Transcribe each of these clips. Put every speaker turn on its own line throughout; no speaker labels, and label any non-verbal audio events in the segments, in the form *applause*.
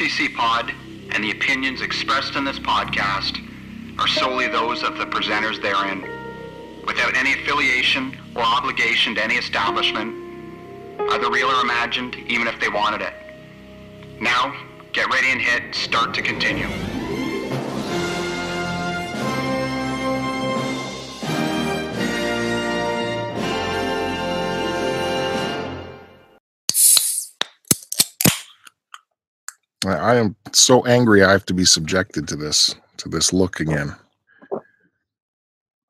STC Pod and the opinions expressed in this podcast are solely those of the presenters therein, without any affiliation or obligation to any establishment, either real or imagined, even if they wanted it. Now, get ready and hit start to continue.
I am so angry I have to be subjected to this to this look again.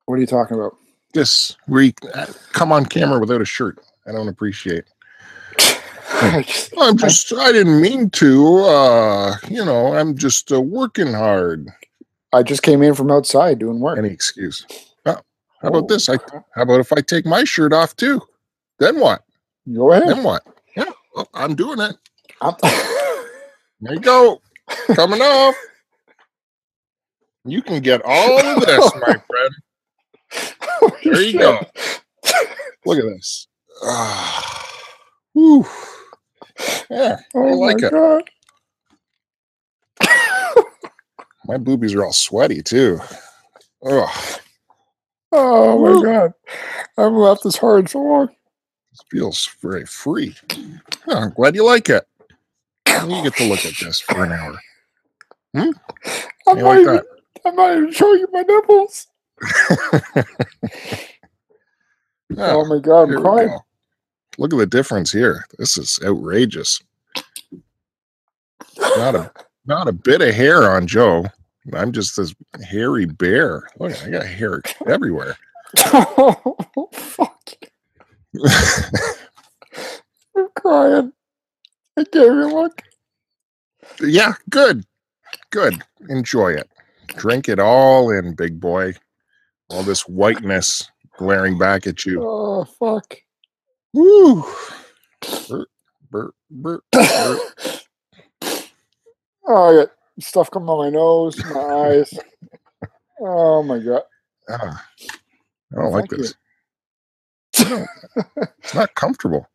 What are you talking about?
This where you uh, come on camera without a shirt. I don't appreciate. *laughs*
I just-
I'm just I didn't mean to. Uh, you know, I'm just uh, working hard.
I just came in from outside doing work.
Any excuse. Oh, how about this? I how about if I take my shirt off too? Then what?
Go ahead.
Then what? Yeah, well, I'm doing it.
I'm- *laughs*
There you go. Coming off. You can get all of this, my *laughs* friend. There you go. *laughs* Look at this. Ah, *sighs* whew. Yeah, I
Oh
like
my
it.
God. *laughs*
My boobies are all sweaty too. Oh,
Oh
Woo.
my god. I haven't laughed this hard so long.
this feels very free. Oh, I'm glad you like it. You get to look at this for an hour.
Hmm?
I'm
not,
like
even,
that?
I'm not even showing you my nipples. *laughs*
Yeah,
Oh my god, I'm crying.
go. Look at the difference here. This is outrageous. Not a not a bit of hair on Joe. I'm just this hairy bear. Look, I got hair everywhere. *laughs*
oh, fuck. *laughs* I'm crying. I can't even look.
Yeah, good. Good. Enjoy it. Drink it all in, big boy. All this whiteness glaring back at you.
Oh, fuck.
Woo. Burp, burp, burp, burp. *coughs*
Oh, I got stuff coming on my nose, my eyes. Oh my god.
Ah, I don't like this. *coughs* It's not comfortable.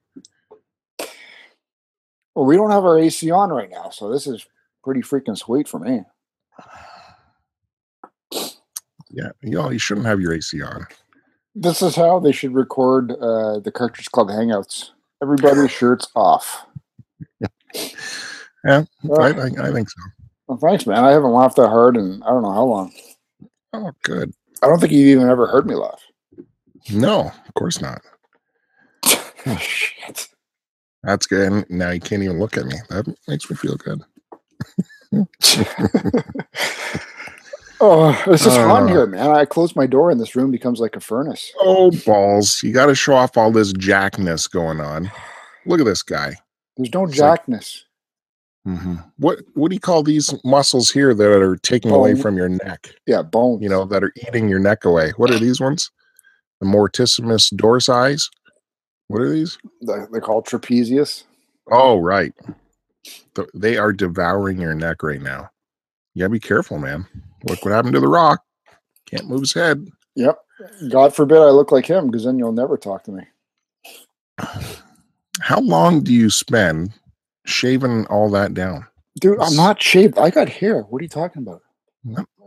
Well, we don't have our AC on right now, so this is pretty freaking sweet for me.
Yeah, you know, you shouldn't have your AC on.
This is how they should record uh, the Cartridge Club Hangouts. Everybody's *laughs* shirts off.
Yeah,
Uh,
I, I, I think so.
well, thanks, man. I haven't laughed that hard in I don't know how long.
Oh, good.
I don't think you've even ever heard me laugh.
No, of course not. *laughs*
Shit.
That's good. And now you can't even look at me. That makes me feel good. *laughs*
oh, this is fun
Uh.
here, man. I close my door and this room becomes like a furnace.
Oh, balls. You got to show off all this jackness going on. Look at this guy.
There's no
It's like-
jackness.
hmm What what do you call these muscles here that are taking away from your neck?
yeah, bones.
You know, that are eating your neck away. What are these ones? The mortissimus dorsi. What are these?
They- they're called trapezius.
Oh, right. Th- They are devouring your neck right now. You gotta be careful, man. Look what happened to the rock. Can't move his head.
Yep. God forbid I look like him because then you'll never talk to me. *sighs*
How long do you spend shaving all that down?
Dude, I'm not shaved. I got hair. What are you talking about?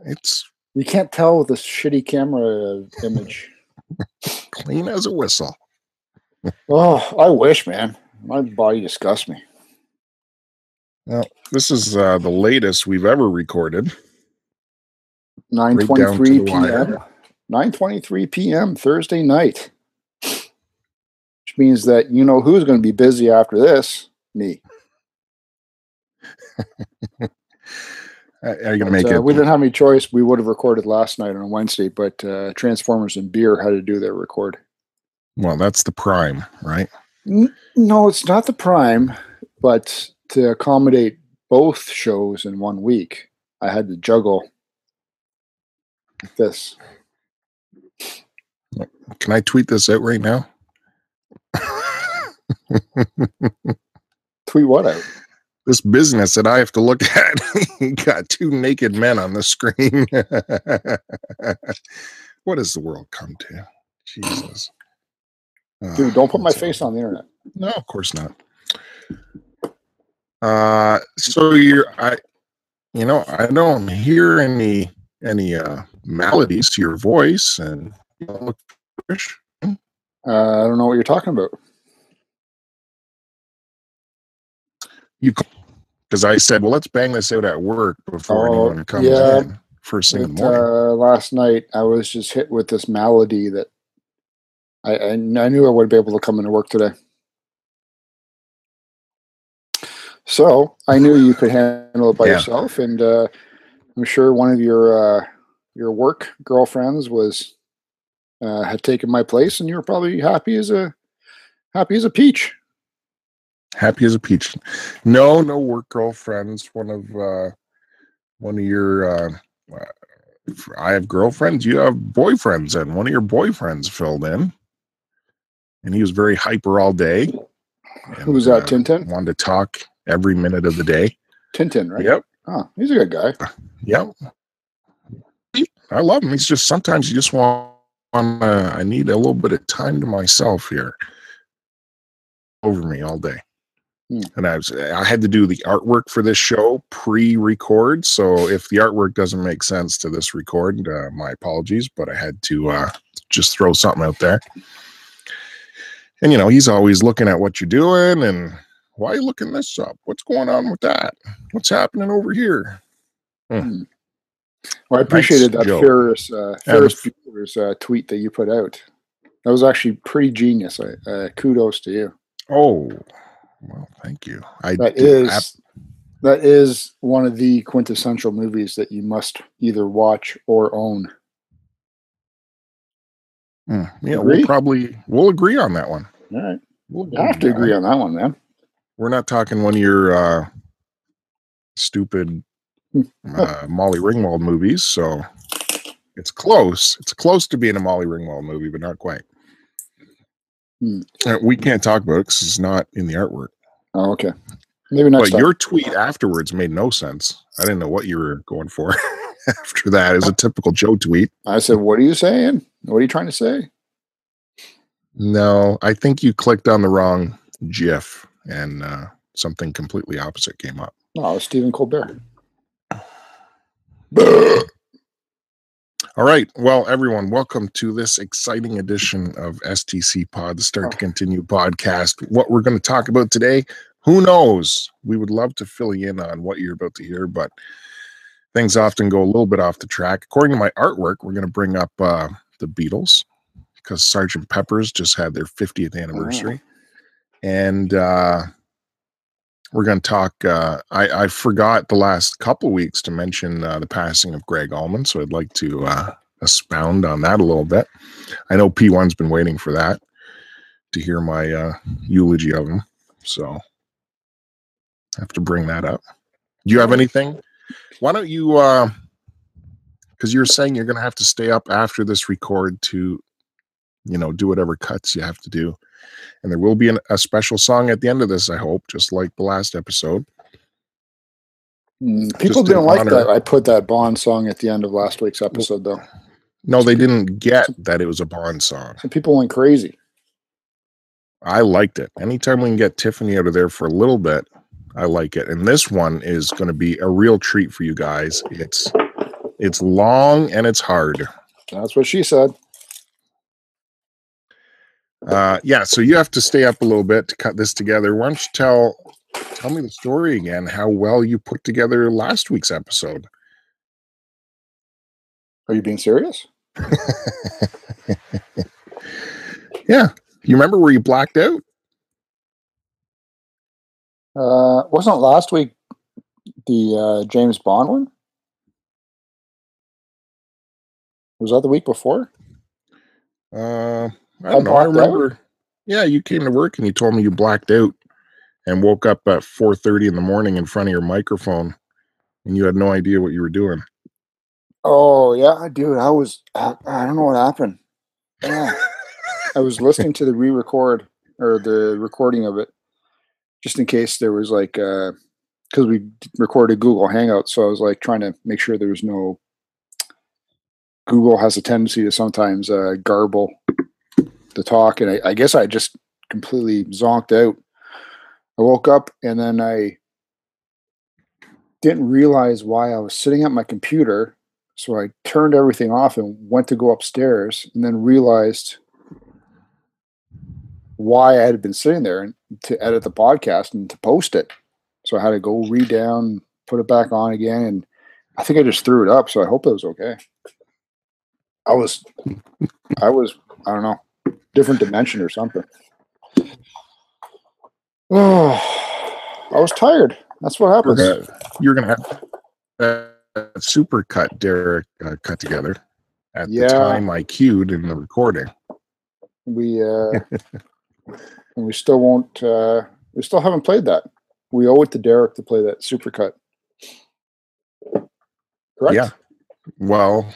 It's
You can't tell with this shitty camera image. *laughs*
clean as a whistle.
Oh, I wish, man. My body disgusts me.
Well, this is uh, the latest we've ever recorded.
Nine
Right down to
twenty-three p.m. Nine twenty-three p.m. Thursday night, which means that you know who's going to be busy after this? Me.
Are you gonna
But,
make
uh,
it?
We didn't have any choice. We would have recorded last night on Wednesday, but uh, Transformers and Beer had to do their record.
Well, that's the prime, right?
No, it's not the prime, but to accommodate both shows in one week, I had to juggle this.
Can I tweet this out right now?
Tweet what out?
this business that I have to look *laughs* at. got two naked men on the screen. *laughs* what has the world come to? Jesus.
Dude, don't put my face on the internet.
No, of course not. Uh, so you're I, you know, I don't hear any any uh maladies to your voice, and you look fresh.
Uh, I don't know what you're talking about.
You because I said, well, let's bang this out at work before
Oh,
anyone comes
yeah.
in first thing in the morning.
uh, last night I was just hit with this malady that I, I, I knew I would be able to come into work today. So I knew you could handle it by
Yeah.
yourself, and uh, I'm sure one of your uh, your work girlfriends was uh, had taken my place, and you were probably happy as a happy as a peach.
Happy as a peach. No, no work girlfriends. One of uh one of your uh uh, I have girlfriends, you have boyfriends, and one of your boyfriends filled in. And he was very hyper all day.
Who was that?
uh,
Tintin.
Wanted to talk every minute of the day.
Tintin, right?
Yep.
Oh, he's a good guy.
Yep. I love him. He's just sometimes you just want uh, I need a little bit of time to myself here. Over me all day.
Hmm.
And I was I had to do the artwork for this show pre-record. So if the artwork doesn't make sense to this record, uh, my apologies, but I had to uh, just throw something out there. And you know, he's always looking at what you're doing and why are you looking this up? What's going on with that? What's happening over here?
Well, I appreciated that
Joe.
Ferris uh,
Yeah,
Ferris Bueller's uh, tweet that you put out. That was actually pretty genius. I, uh, kudos to you.
Oh, well, thank you. I
That is that is one of the quintessential movies that you must either watch or own.
Mm, yeah,
Agree?
we'll probably we'll agree on that one.
All right,
We'll
you have to agree on that one, man.
We're not talking one of your uh, stupid uh, Molly Ringwald movies, so it's close. It's close to being a Molly Ringwald movie, but not quite.
Hmm.
Uh, we can't talk about it because it's not in the artwork.
Oh, okay. Maybe not.
But
time.
your tweet afterwards made no sense. I didn't know what you were going for *laughs* *laughs* after that. It was a typical Joe tweet.
I said, "What are you saying? What are you trying to say?"
No, I think you clicked on the wrong GIF and uh, something completely opposite came up.
Oh, Stephen Colbert.
All right. Well, everyone, welcome to this exciting edition of STC Pod, the Start to Continue podcast. What we're going to talk about today, who knows? We would love to fill you in on what you're about to hear, but things often go a little bit off the track. According to my artwork, we're going to bring up uh, the Beatles because Sergeant Pepper's just had their 50th anniversary. And uh, we're going to talk. Uh, I, I forgot the last couple weeks to mention uh, the passing of Gregg Allman, so I'd like to uh, expound on that a little bit. I know P1's been waiting for that to hear my uh, eulogy of him, so I have to bring that up. Do you have anything? Why don't you? Because you're saying you're going to have to stay up after this record to, you know, do whatever cuts you have to do. And there will be an, a special song at the end of this, I hope, just like the last episode.
Mm, People didn't like
honor-
that. I put that Bond song at the end of last week's episode, though.
No, they didn't get that it was a Bond song.
Some people went crazy.
I liked it. Anytime we can get Tiffany out of there for a little bit, I like it. And this one is going to be a real treat for you guys. It's it's long and it's hard.
That's what she said.
Uh, yeah, so you have to stay up a little bit to cut this together. Why don't you tell tell me the story again? How well you put together last week's episode?
Are you being serious? *laughs*
yeah, you remember where you blacked out?
Uh, wasn't last week the uh, James Bond one? Was that the week before?
Uh, I
I
don't know. I
blacked out?
remember. Yeah, you came to work and you told me you blacked out and woke up at four thirty in the morning in front of your microphone, and you had no idea what you were doing.
Oh yeah, dude. I was. I, I don't know what happened. Yeah. *laughs* I was listening to the re-record or the recording of it, just in case there was like, because we recorded Google Hangouts, so I was like trying to make sure there was no. Google has a tendency to sometimes uh, garble the talk, and I, I guess I just completely zonked out. I woke up and then I didn't realize why I was sitting at my computer. So I turned everything off and went to go upstairs and then realized why I had been sitting there and to edit the podcast and to post it. So I had to go read down, put it back on again, and I think I just threw it up. So I hope it was okay. I was, I was, I don't know, different dimension or something. Oh, *sighs* I was tired. That's what happens.
you're gonna have a super cut Derek uh, cut together at
Yeah.
the time I queued in the recording.
We uh, *laughs* and we still won't. Uh, we still haven't played that. We owe it to Derek to play that supercut. Correct.
Yeah. Well,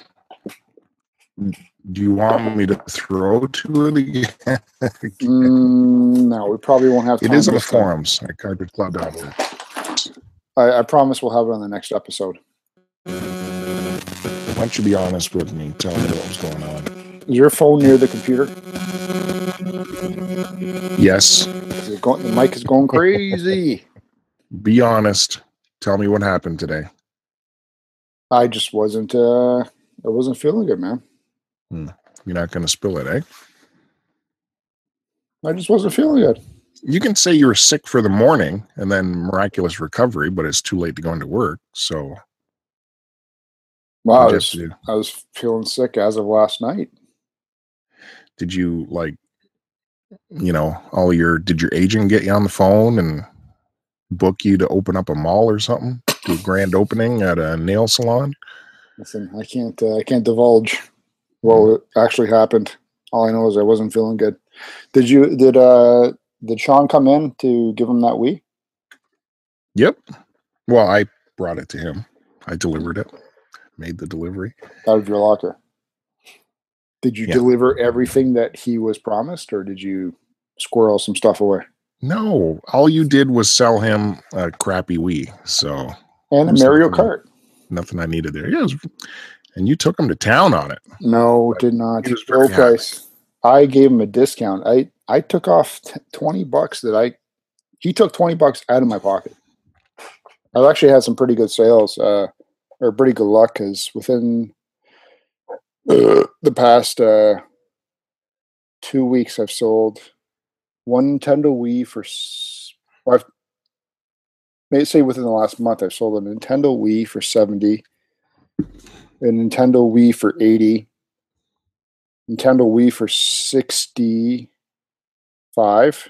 do you want me to throw to it again?
Mm, no, we probably won't have.
it is on the forums at cartridgeclub.org.
I, I promise we'll have it on the next episode.
Why don't you be honest with me? Tell me what was going on.
Is your phone near the computer?
Yes.
Going, the mic is going crazy.
Be honest. Tell me what happened today.
I just wasn't. Uh, I wasn't feeling good, man.
You're not going to spill it, eh?
I just wasn't feeling good.
You can say you were sick for the morning and then miraculous recovery, but it's too late to go into work. So,
Wow, I
what'd you have
was. I was feeling sick as of last night.
did you like, you know, all your, did your agent get you on the phone and book you to open up a mall or something? Do a grand opening at a nail salon?
Listen, I can't. Uh, I can't divulge what actually happened. All I know is I wasn't feeling good. Did you? Did uh? Did Sean come in to give him that wee
Yep. Well, I brought it to him. I delivered it, made the delivery.
out of your locker? Did you
Yeah.
deliver everything that he was promised, or did you squirrel some stuff away?
No, all you did was sell him a crappy Wii. So
And a Mario
nothing-
Kart?
nothing I needed there. Yeah, was- and you took him to town on it.
No, did not.
very
price. I gave him a discount. I I took off t- twenty bucks that I. He took twenty bucks out of my pocket. I've actually had some pretty good sales, uh, or pretty good luck, because within the past uh, two weeks, I've sold one Nintendo Wii for. Or I've, may say within the last month, I've sold a Nintendo Wii for seventy, a Nintendo Wii for eighty, Nintendo Wii for 65.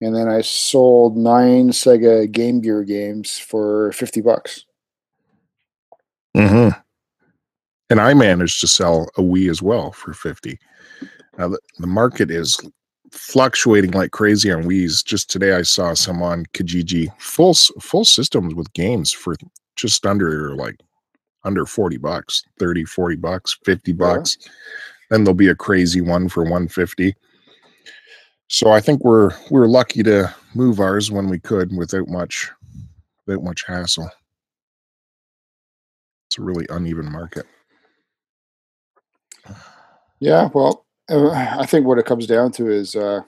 And then I sold nine Sega Game Gear games for 50 bucks.
Mm-hmm. And I managed to sell a Wii as well for 50. Now, the, the market is fluctuating like crazy on Wii's. Just today, I saw some on Kijiji full full systems with games for just under like under 40 bucks, 30, 40 bucks, 50 bucks. Then there'll be a crazy one for 150. So I think we're we're lucky to move ours when we could without much without much hassle. It's a really uneven market.
Yeah, well, uh, I think what it comes down to is uh,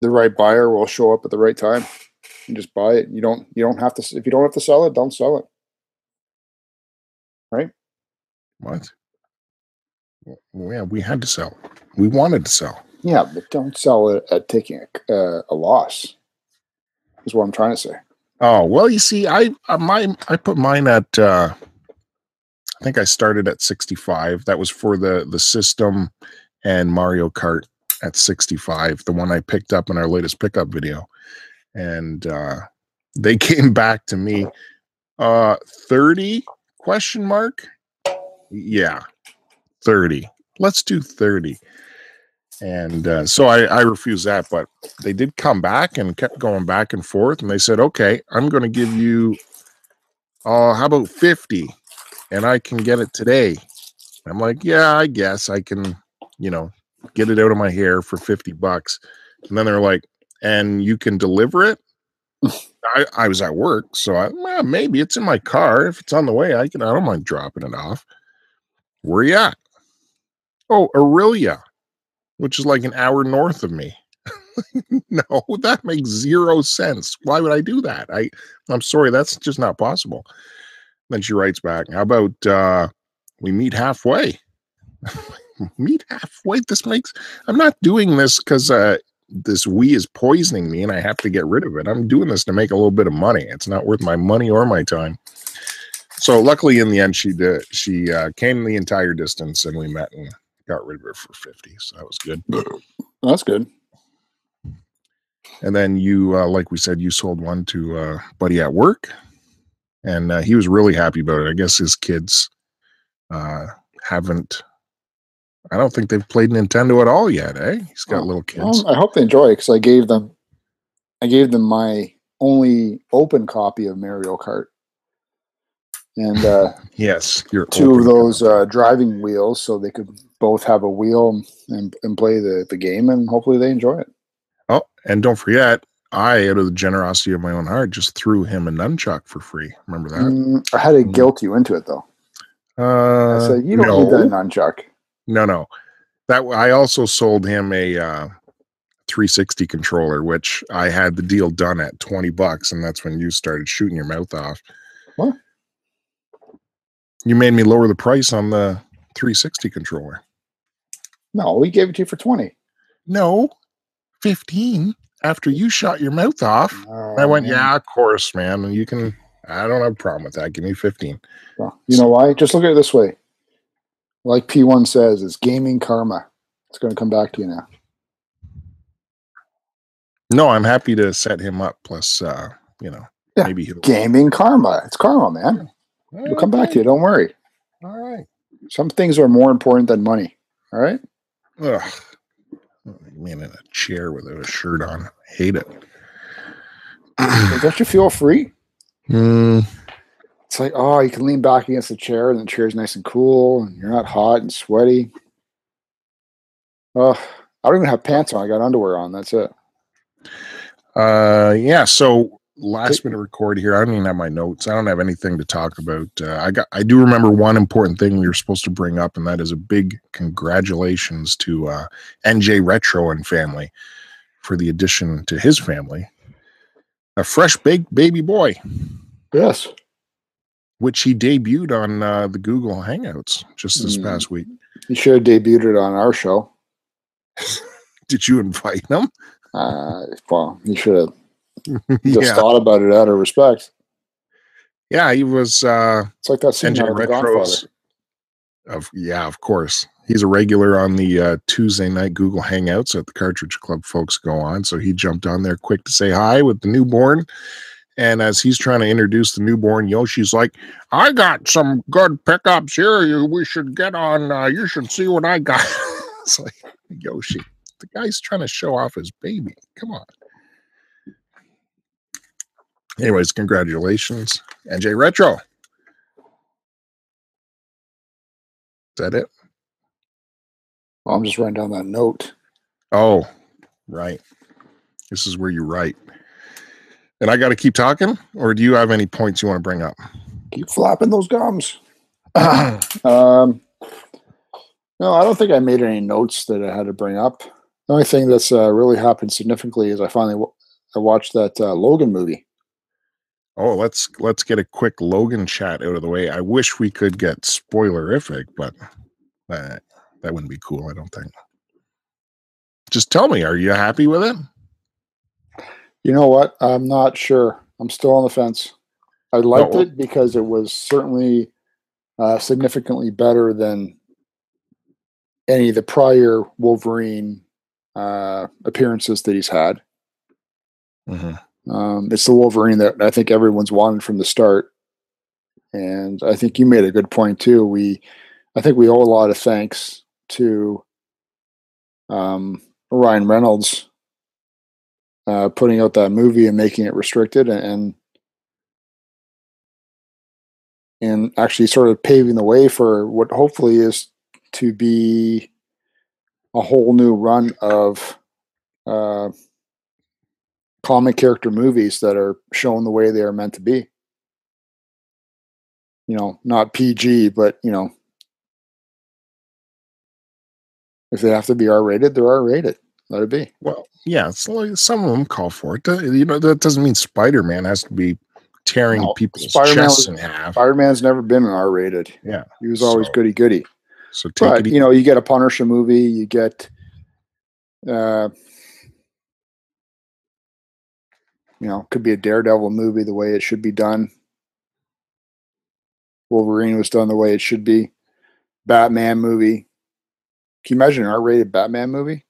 the right buyer will show up at the right time and just buy it. You don't you don't have to if you don't have to sell it, don't sell it. Right?
What? Well, yeah, we had to sell. We wanted to sell.
Yeah, but don't sell it at taking a, uh, a loss. Is what I'm trying to say.
Oh well, you see, I uh, my I put mine at. uh I think I started at 65. That was for the the system and Mario Kart at 65. The one I picked up in our latest pickup video, and uh they *laughs* came back to me. Uh, 30 question mark. Yeah, 30. Let's do 30. And uh, so I, I refused that, but they did come back and kept going back and forth. And they said, okay, I'm going to give you, uh, how about 50? And I can get it today. I'm like, yeah, I guess I can, you know, get it out of my hair for 50 bucks. And then they're like, and you can deliver it. *laughs* I, I was at work, so I, well, maybe it's in my car. If it's on the way, I can. I don't mind dropping it off. Where you at? Oh, Orillia, which is like an hour north of me. *laughs* no, that makes zero sense. Why would I do that? I I'm sorry, that's just not possible. Then she writes back, How about uh we meet halfway? *laughs* meet halfway. This makes I'm not doing this because uh this Wii is poisoning me and I have to get rid of it. I'm doing this to make a little bit of money. It's not worth my money or my time. So luckily in the end she did she uh came the entire distance and we met and got rid of her for 50. So that was good. *clears throat*
That's good.
And then you, uh, like we said, you sold one to uh, buddy at work, and uh, he was really happy about it. I guess his kids uh, haven't. I don't think they've played Nintendo at all yet. Eh? He's got
Oh,
little kids.
Well, I hope they enjoy it because I gave them, I gave them my only open copy of Mario Kart, and uh, *laughs*
yes, you're
two of those uh, driving wheels, so they could both have a wheel and, and play the, the game, and hopefully they enjoy it.
Oh, and don't forget, I, out of the generosity of my own heart, just threw him a nunchuck for free. Remember that?
Mm, I had to
Mm.
guilt you into it though.
Uh,
I said you don't need that nunchuck.
No, no. That I also sold him a uh, 360 controller, which I had the deal done at 20 bucks, and that's when you started shooting your mouth off.
What?
You made me lower the price on the 360 controller.
No, we gave it to you for twenty.
No, 15 after you shot your mouth off. I
Oh,
went,
man.
yeah, of course, man. You can. I don't have a problem with that. Give me 15.
Well, you know why? Just look at it this way. Like P1 says, it's gaming karma. It's going to come back to you now.
No, I'm happy to set him up. Plus, uh, you know,
Yeah,
maybe he'll
Gaming karma. It's karma, man. It'll come back to you. Don't worry.
All right.
Some things are more important than money. All right.
Ugh. Man in a chair without a shirt on. Hate it.
Don't you feel free? *clears throat*
Mm,
It's like, oh, you can lean back against the chair and the chair's nice and cool and you're not hot and sweaty. Oh, I don't even have pants on. I got underwear on. That's it.
uh, yeah. So last minute record here. I don't even have my notes. I don't have anything to talk about. Uh, I got. I do remember one important thing we were supposed to bring up, and that is a big congratulations to uh, NJ Retro and family for the addition to his family, a fresh baked baby boy,
Yes.
which he debuted on uh, the Google Hangouts just this
Mm.
past week.
He should have debuted it on our show. *laughs*
Did you invite him?
Uh, well, you should have *laughs* just
yeah,
thought about it out of respect.
yeah. He was. uh
It's like that scene out of.
Retros. Of yeah, of course. He's a regular on the uh, Tuesday night Google Hangouts at the Cartridge Club folks go on. So he jumped on there quick to say hi with the newborn. And as he's trying to introduce the newborn, Yoshi's like, "I got some good pickups here. You, we should get on. Uh, you should see what I got." *laughs* it's like Yoshi, the guy's trying to show off his baby. Come on. Anyways, congratulations, NJ Retro. Is that it?
Well, I'm just writing down that note.
Oh, right. This is where you write. And I got to keep talking, or do you have any points you want to bring up?
Keep flapping those gums. *clears throat* um, no, I don't think I made any notes that I had to bring up. The only thing that's uh, really happened significantly is I finally w- I watched that uh, Logan movie.
Oh, let's let's get a quick Logan chat out of the way. I wish we could get spoilerific, but that that wouldn't be cool. I don't think. Just tell me, are you happy with it?
You know what? I'm not sure. I'm still on the fence. I liked it because it was certainly uh, significantly better than any of the prior Wolverine uh, appearances that he's had.
Mhm.
Um, it's the Wolverine that I think everyone's wanted from the start, and I think you made a good point too. We, I think we owe a lot of thanks to um, Ryan Reynolds uh, putting out that movie and making it restricted, and and actually sort of paving the way for what hopefully is to be a whole new run of uh, comic character movies that are shown the way they are meant to be. You know, not PG, but you know, if they have to be R rated, they're R rated. let it be.
Well, yeah, like some of them call for it. You know, that doesn't mean Spider Man has to be tearing
No,
people's
Spider-Man
chests
was-
in half.
Spider Man's never been an R rated.
Yeah.
He was always
So-
goody goody.
So take
But
it.
you know, you get a Punisher movie, you get uh you know, could be a Daredevil movie the way it should be done. Wolverine was done the way it should be. Batman movie. Can you imagine an R-rated Batman movie?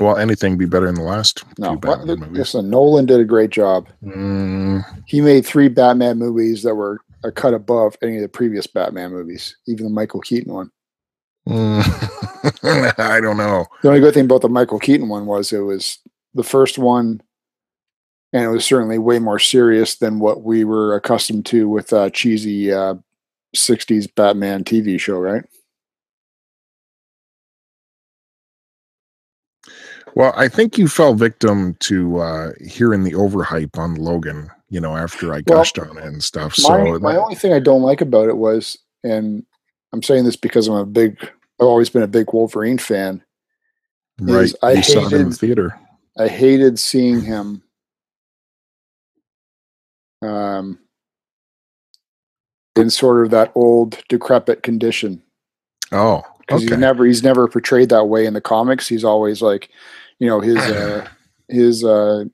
well, anything be better than the last
No.
few
What-
Batman movies.
Listen, Nolan did a great job.
Mm,
He made three Batman movies that were a cut above any of the previous Batman movies, even the Michael Keaton one.
Mm, *laughs* I don't know.
The only good thing about the Michael Keaton one was it was the first one, and it was certainly way more serious than what we were accustomed to with uh, cheesy uh, '60s Batman TV show, right?
Well, I think you fell victim to uh hearing the overhype on Logan, you know, after I
Well,
gushed on it and stuff. So
my, my
that-
only thing I don't like about it was, and I'm saying this because I'm a big, I've always been a big Wolverine fan.
right,
I
you saw him in theater.
I hated seeing him um, in sort of that old decrepit condition.
Oh,
because
okay.
he's never he's never portrayed that way in the comics. He's always like, you know, his uh, *clears throat* his uh,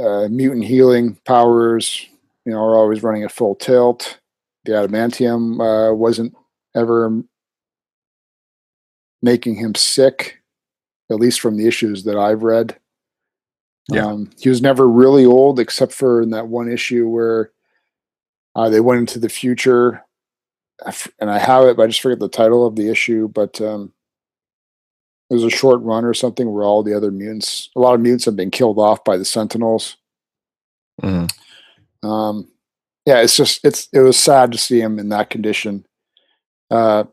uh, mutant healing powers, you know, are always running at full tilt. The adamantium uh, wasn't ever making him sick, at least from the issues that I've read.
Yeah.
Um, he was never really old, except for in that one issue where uh, they went into the future and I have it, but I just forget the title of the issue. But um, it was a short run or something where all the other mutants, a lot of mutants have been killed off by the Sentinels.
Mhm.
Um, yeah, it's just it's it was sad to see him in that condition. Uh,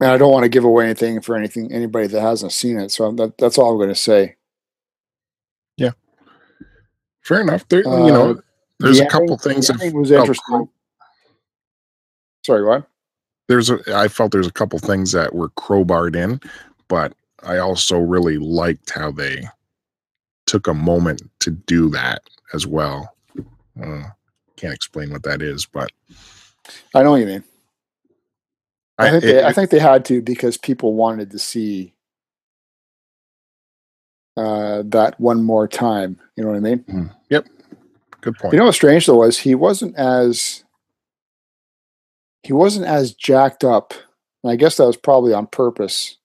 and I don't want to give away anything for anything anybody that hasn't seen it. So that, that's all I'm going to say.
Yeah, fair enough. There,
Uh,
you know, there's
The
a couple things that
was interesting. Sorry, what?
there's a I felt there's a couple things that were crowbarred in, but I also really liked how they took a moment to do that as well. Uh, can't explain what that is, but
I know what you mean. I, think
it-
they, I think they had to because people wanted to see uh, that one more time. You know what I mean? Yep.
Good point.
You know what's strange though was he wasn't as he wasn't as jacked up. And I guess that was probably on purpose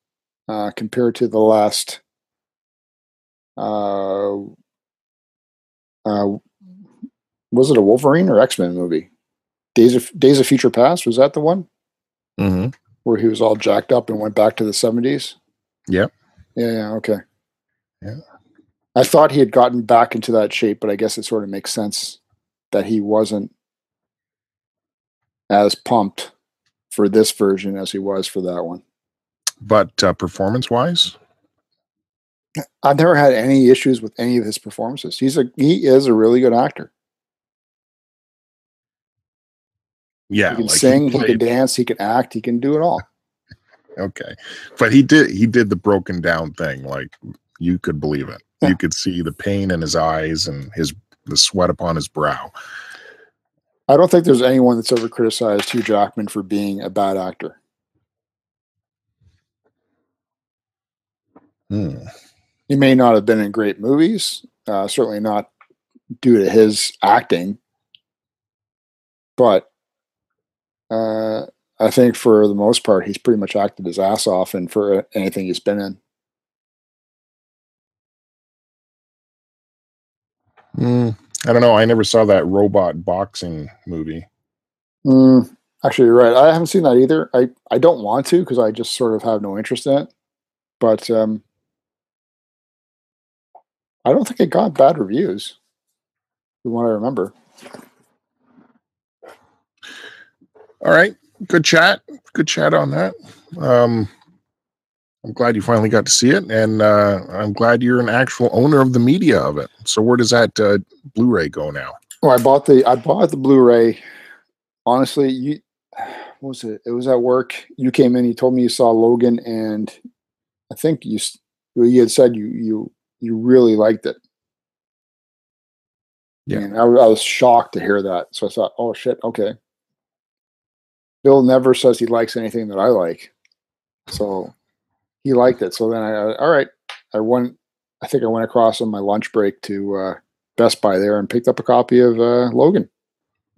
uh, compared to the last. Uh, uh, was it a Wolverine or X Men movie? Days of Days of Future Past was that the one?
Mhm.
where he was all jacked up and went back to the 70s?
Yep.
Yeah, yeah, okay.
Yeah.
I thought he had gotten back into that shape, but I guess it sort of makes sense that he wasn't as pumped for this version as he was for that one.
But uh, performance wise,
I've never had any issues with any of his performances. He's a he is a really good actor.
Yeah,
He can
like
sing, he, can dance, he can act, he can do it all. *laughs*
Okay, but he did he did the broken down thing. Like you could believe it.
Yeah.
You could see the pain in his eyes and his the sweat upon his brow.
I don't think there's anyone that's ever criticized Hugh Jackman for being a bad actor.
Hmm.
He may not have been in great movies, uh, certainly not due to his acting, but uh, I think for the most part, he's pretty much acted his ass off, and for anything he's been in.
Hmm. I don't know. I never saw that robot boxing movie.
Mm, actually, you're right. I haven't seen that either. I, I don't want to because I just sort of have no interest in it. But um, I don't think it got bad reviews, from what I remember.
All right, good chat. Good chat on that. Um, I'm glad you finally got to see it, and uh, I'm glad you're an actual owner of the media of it. So where does that uh, Blu-ray go now?
Well, I bought the I bought the Blu-ray. Honestly, you what was it? It was at work. You came in. You told me you saw Logan, and I think you you had said you you you really liked it.
Yeah.
And I, I was shocked to hear that. So I thought, oh shit, okay. Bill never says he likes anything that I like, so he liked it. So then I, I all right. I went. I think I went across on my lunch break to uh, Best Buy there and picked up a copy of uh, Logan.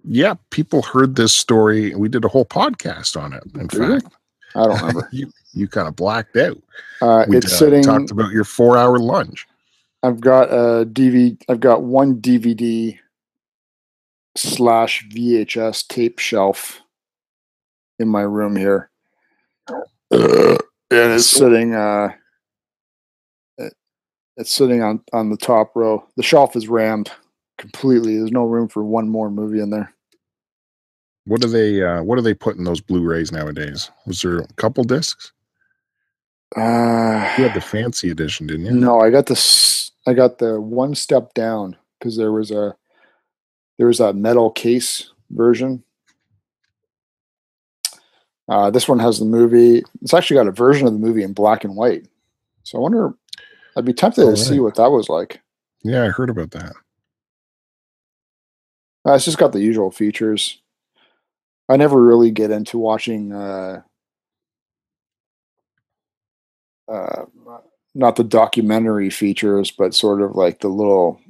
Yeah, people heard this story. We did a whole podcast on it. In
Did we?
fact,
I don't remember. *laughs*
you you kind of blacked out.
Uh,
We
it's
uh,
sitting.
talked about your four hour lunch.
I've got a DVD. I've got one DVD slash VHS tape shelf in my room here, and it's sitting. Uh, it- it's sitting on on the top row. The shelf is rammed completely. There's no room for one more movie in there.
What do they uh, what do they put in those Blu-rays nowadays? Was there a couple discs?
Uh,
You had the fancy edition, didn't you?
No, I got this. I got the one step down because there was a there was that metal case version. Uh, this one has the movie. It's actually got a version of the movie in black and white. So I wonder. I'd be tempted
Oh,
to see what that was like.
Yeah, I heard about that.
Uh, it's just got the usual features. I never really get into watching. Uh, uh, not the documentary features, but sort of like the little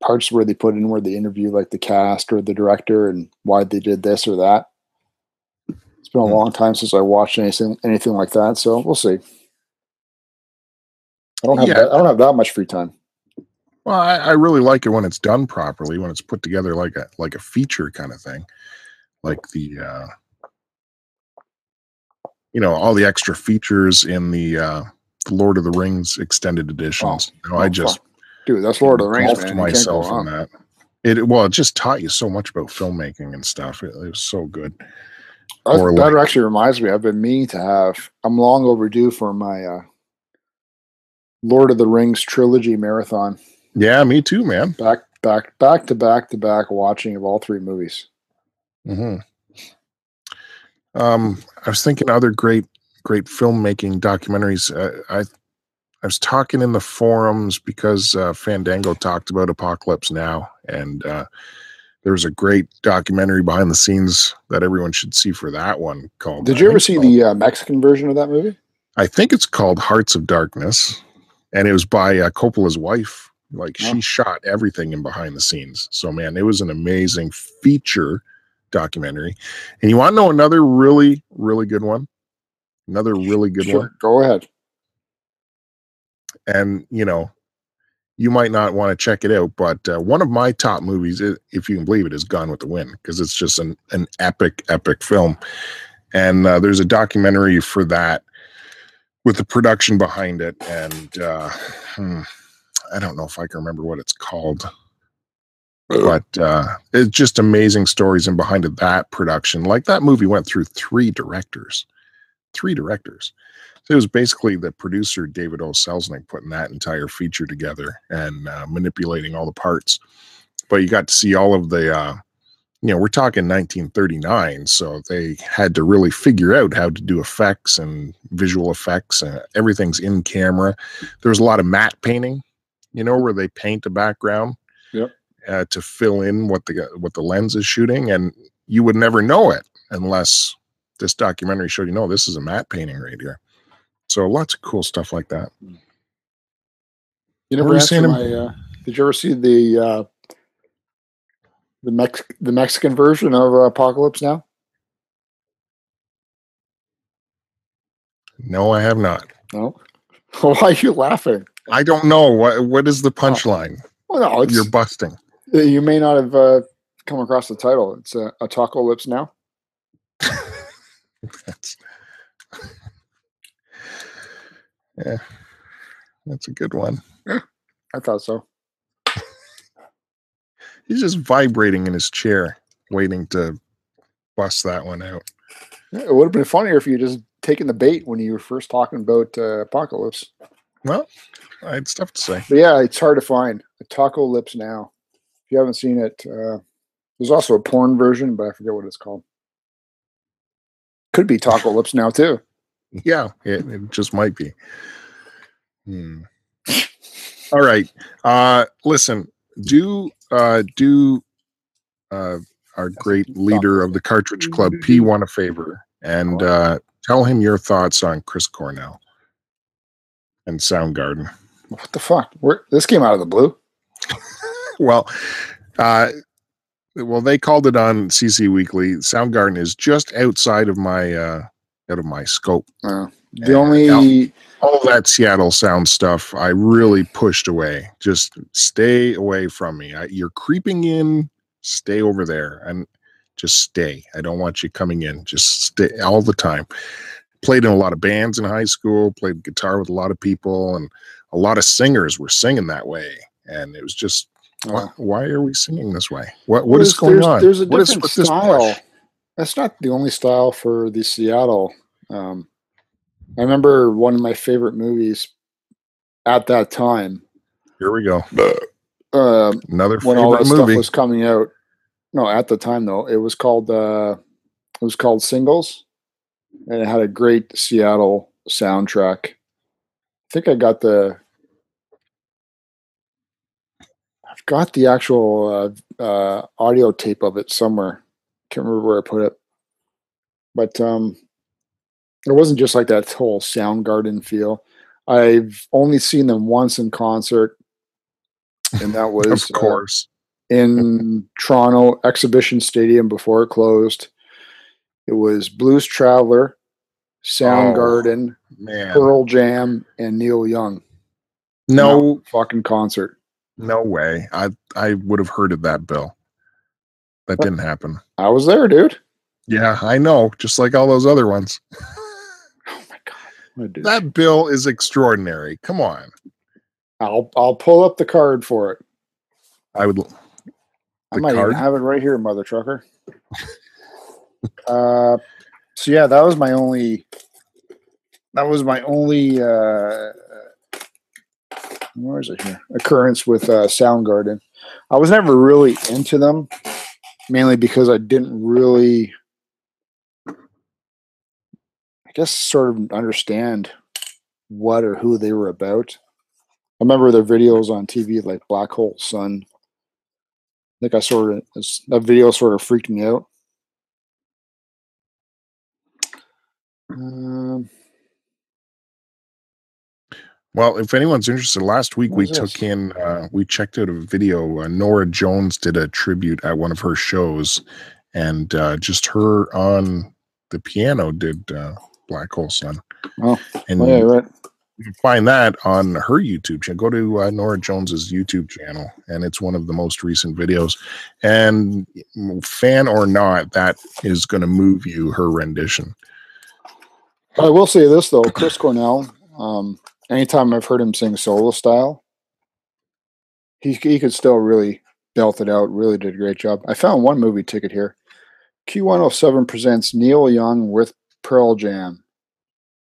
parts where they put in where they interview like the cast or the director and why they did this or that. It's been a
Hmm.
long time since I watched anything anything like that, so we'll see. I don't have
Yeah.
that, I don't have that much free time.
Well, I, I really like it when it's done properly, when it's put together like a like a feature kind of thing, like the uh, you know all the extra features in the uh, the Lord of the Rings extended editions. You know, I
Oh,
just
fuck. dude, that's Lord of the Rings, man. You can't go
myself
wrong.
that. It well, it just taught you so much about filmmaking and stuff. It, it was so good.
That,
like-
actually reminds me. I've been meaning to have. I'm long overdue for my uh, Lord of the Rings trilogy marathon.
Yeah, me too, man.
Back, back, back to back to back watching of all three movies.
hmm Um, I was thinking other great, great filmmaking documentaries. Uh, I, I was talking in the forums because uh, Fandango talked about Apocalypse Now, and uh, there was a great documentary behind the scenes that everyone should see for that one. Called.
Did you ever see
called-
the uh, Mexican version of that movie?
I think it's called Hearts of Darkness, and it was by uh, Coppola's wife. Like she shot everything in behind the scenes. So man, it was an amazing feature documentary. And you want to know another really, really good one? Another really good
Sure,
one.
Go ahead.
And you know, you might not want to check it out, but uh, one of my top movies, if you can believe it, is Gone with the Wind because it's just an an epic, epic film. And uh, there's a documentary for that with the production behind it, and uh, hmm, I don't know if I can remember what it's called, but uh, it's just amazing stories and behind it that production. Like that movie went through three directors, three directors. So it was basically the producer David O. Selznick putting that entire feature together and uh, manipulating all the parts. But you got to see all of the, uh, you know, we're talking 1939, so they had to really figure out how to do effects and visual effects, and everything's in camera. There was a lot of matte painting, you know, where they paint a background
Yep.
uh, to fill in what the what the lens is shooting, and you would never know it unless this documentary showed you. No, this is a matte painting right here. So lots of cool stuff like that.
You never
you seen him?
my. Uh, did you ever see the uh, the Mex the Mexican version of uh, Apocalypse Now?
No, I have not.
No. *laughs* Why are you laughing?
I don't know what what is the punchline.
Well, no, it's,
You're busting.
Uh, You may not have uh, come across the title. It's uh, a taco lips now. *laughs*
That's, yeah, that's a good one.
I thought so.
He's just vibrating in his chair, waiting to bust that one out.
Yeah, It would have been funnier if you just taken the bait when you were first talking about uh, apocalypse.
Well, I had stuff to say.
But yeah, it's hard to find a taco lips now. If you haven't seen it, uh, there's also a porn version, but I forget what it's called. Could be Taco Lips now too.
Yeah, it, it just might be. Hmm. All right. Uh listen, do uh do uh our great leader of the Cartridge Club, P1 a favor and uh tell him your thoughts on Chris Cornell and Soundgarden.
What the fuck? Where, this came out of the blue. *laughs*
Well, uh well they called it on CC Weekly. Soundgarden is just outside of my uh out of my scope.
Uh, the
Yeah,
only
all that Seattle sound stuff, I really pushed away. Just stay away from me. I, you're creeping in. Stay over there and just stay. I don't want you coming in. Just stay all the time. Played in a lot of bands in high school. Played guitar with a lot of people, and a lot of singers were singing that way. And it was just, why, why are we singing this way? What what is going
there's,
on?
There's a different style. That's not the only style for the Seattle. Um, I remember one of my favorite movies at that time.
Here we go.
Uh,
Another
when all that
movie.
stuff was coming out. No, at the time though, it was called uh, it was called Singles, and it had a great Seattle soundtrack. I think I got the. I've got the actual uh, uh, audio tape of it somewhere. Can't remember where I put it, but um, it wasn't just like that whole Soundgarden feel. I've only seen them once in concert, and that *laughs* was
of
uh,
course.
in Toronto Exhibition Stadium before it closed. It was Blues Traveler, Soundgarden,
Man.
Pearl Jam, and Neil Young.
No
fucking concert.
No way. I I would have heard of that bill. That didn't happen.
I was there, dude.
Yeah, I know. Just like all those other ones. *laughs*
Oh my god, what a douche.
That bill is extraordinary. Come on.
I'll I'll pull up the card for it.
I would.
I might
card?
even have it right here, mother trucker. uh, so yeah, that was my only. That was my only. Uh, where is it here? Occurrence with uh, Soundgarden. I was never really into them, mainly because I didn't really. I guess sort of understand what or who they were about. I remember their videos on TV, like Black Hole Sun. I think I sort of that video sort of freaked me out. Um,
Well, if anyone's interested, last week we took
this?
in, uh, we checked out a video. Uh, Norah Jones did a tribute at one of her shows, and uh, just her on the piano did uh, Black Hole Sun.
Oh,
and
yeah, right.
you can find that on her YouTube channel. Go to uh, Norah Jones's YouTube channel, and it's one of the most recent videos. And fan or not, that is going to move you. Her rendition.
I will say this though, Chris Cornell. Um, anytime I've heard him sing solo style, he he could still really belt it out. Really did a great job. I found one movie ticket here. Q107 presents Neil Young with Pearl Jam.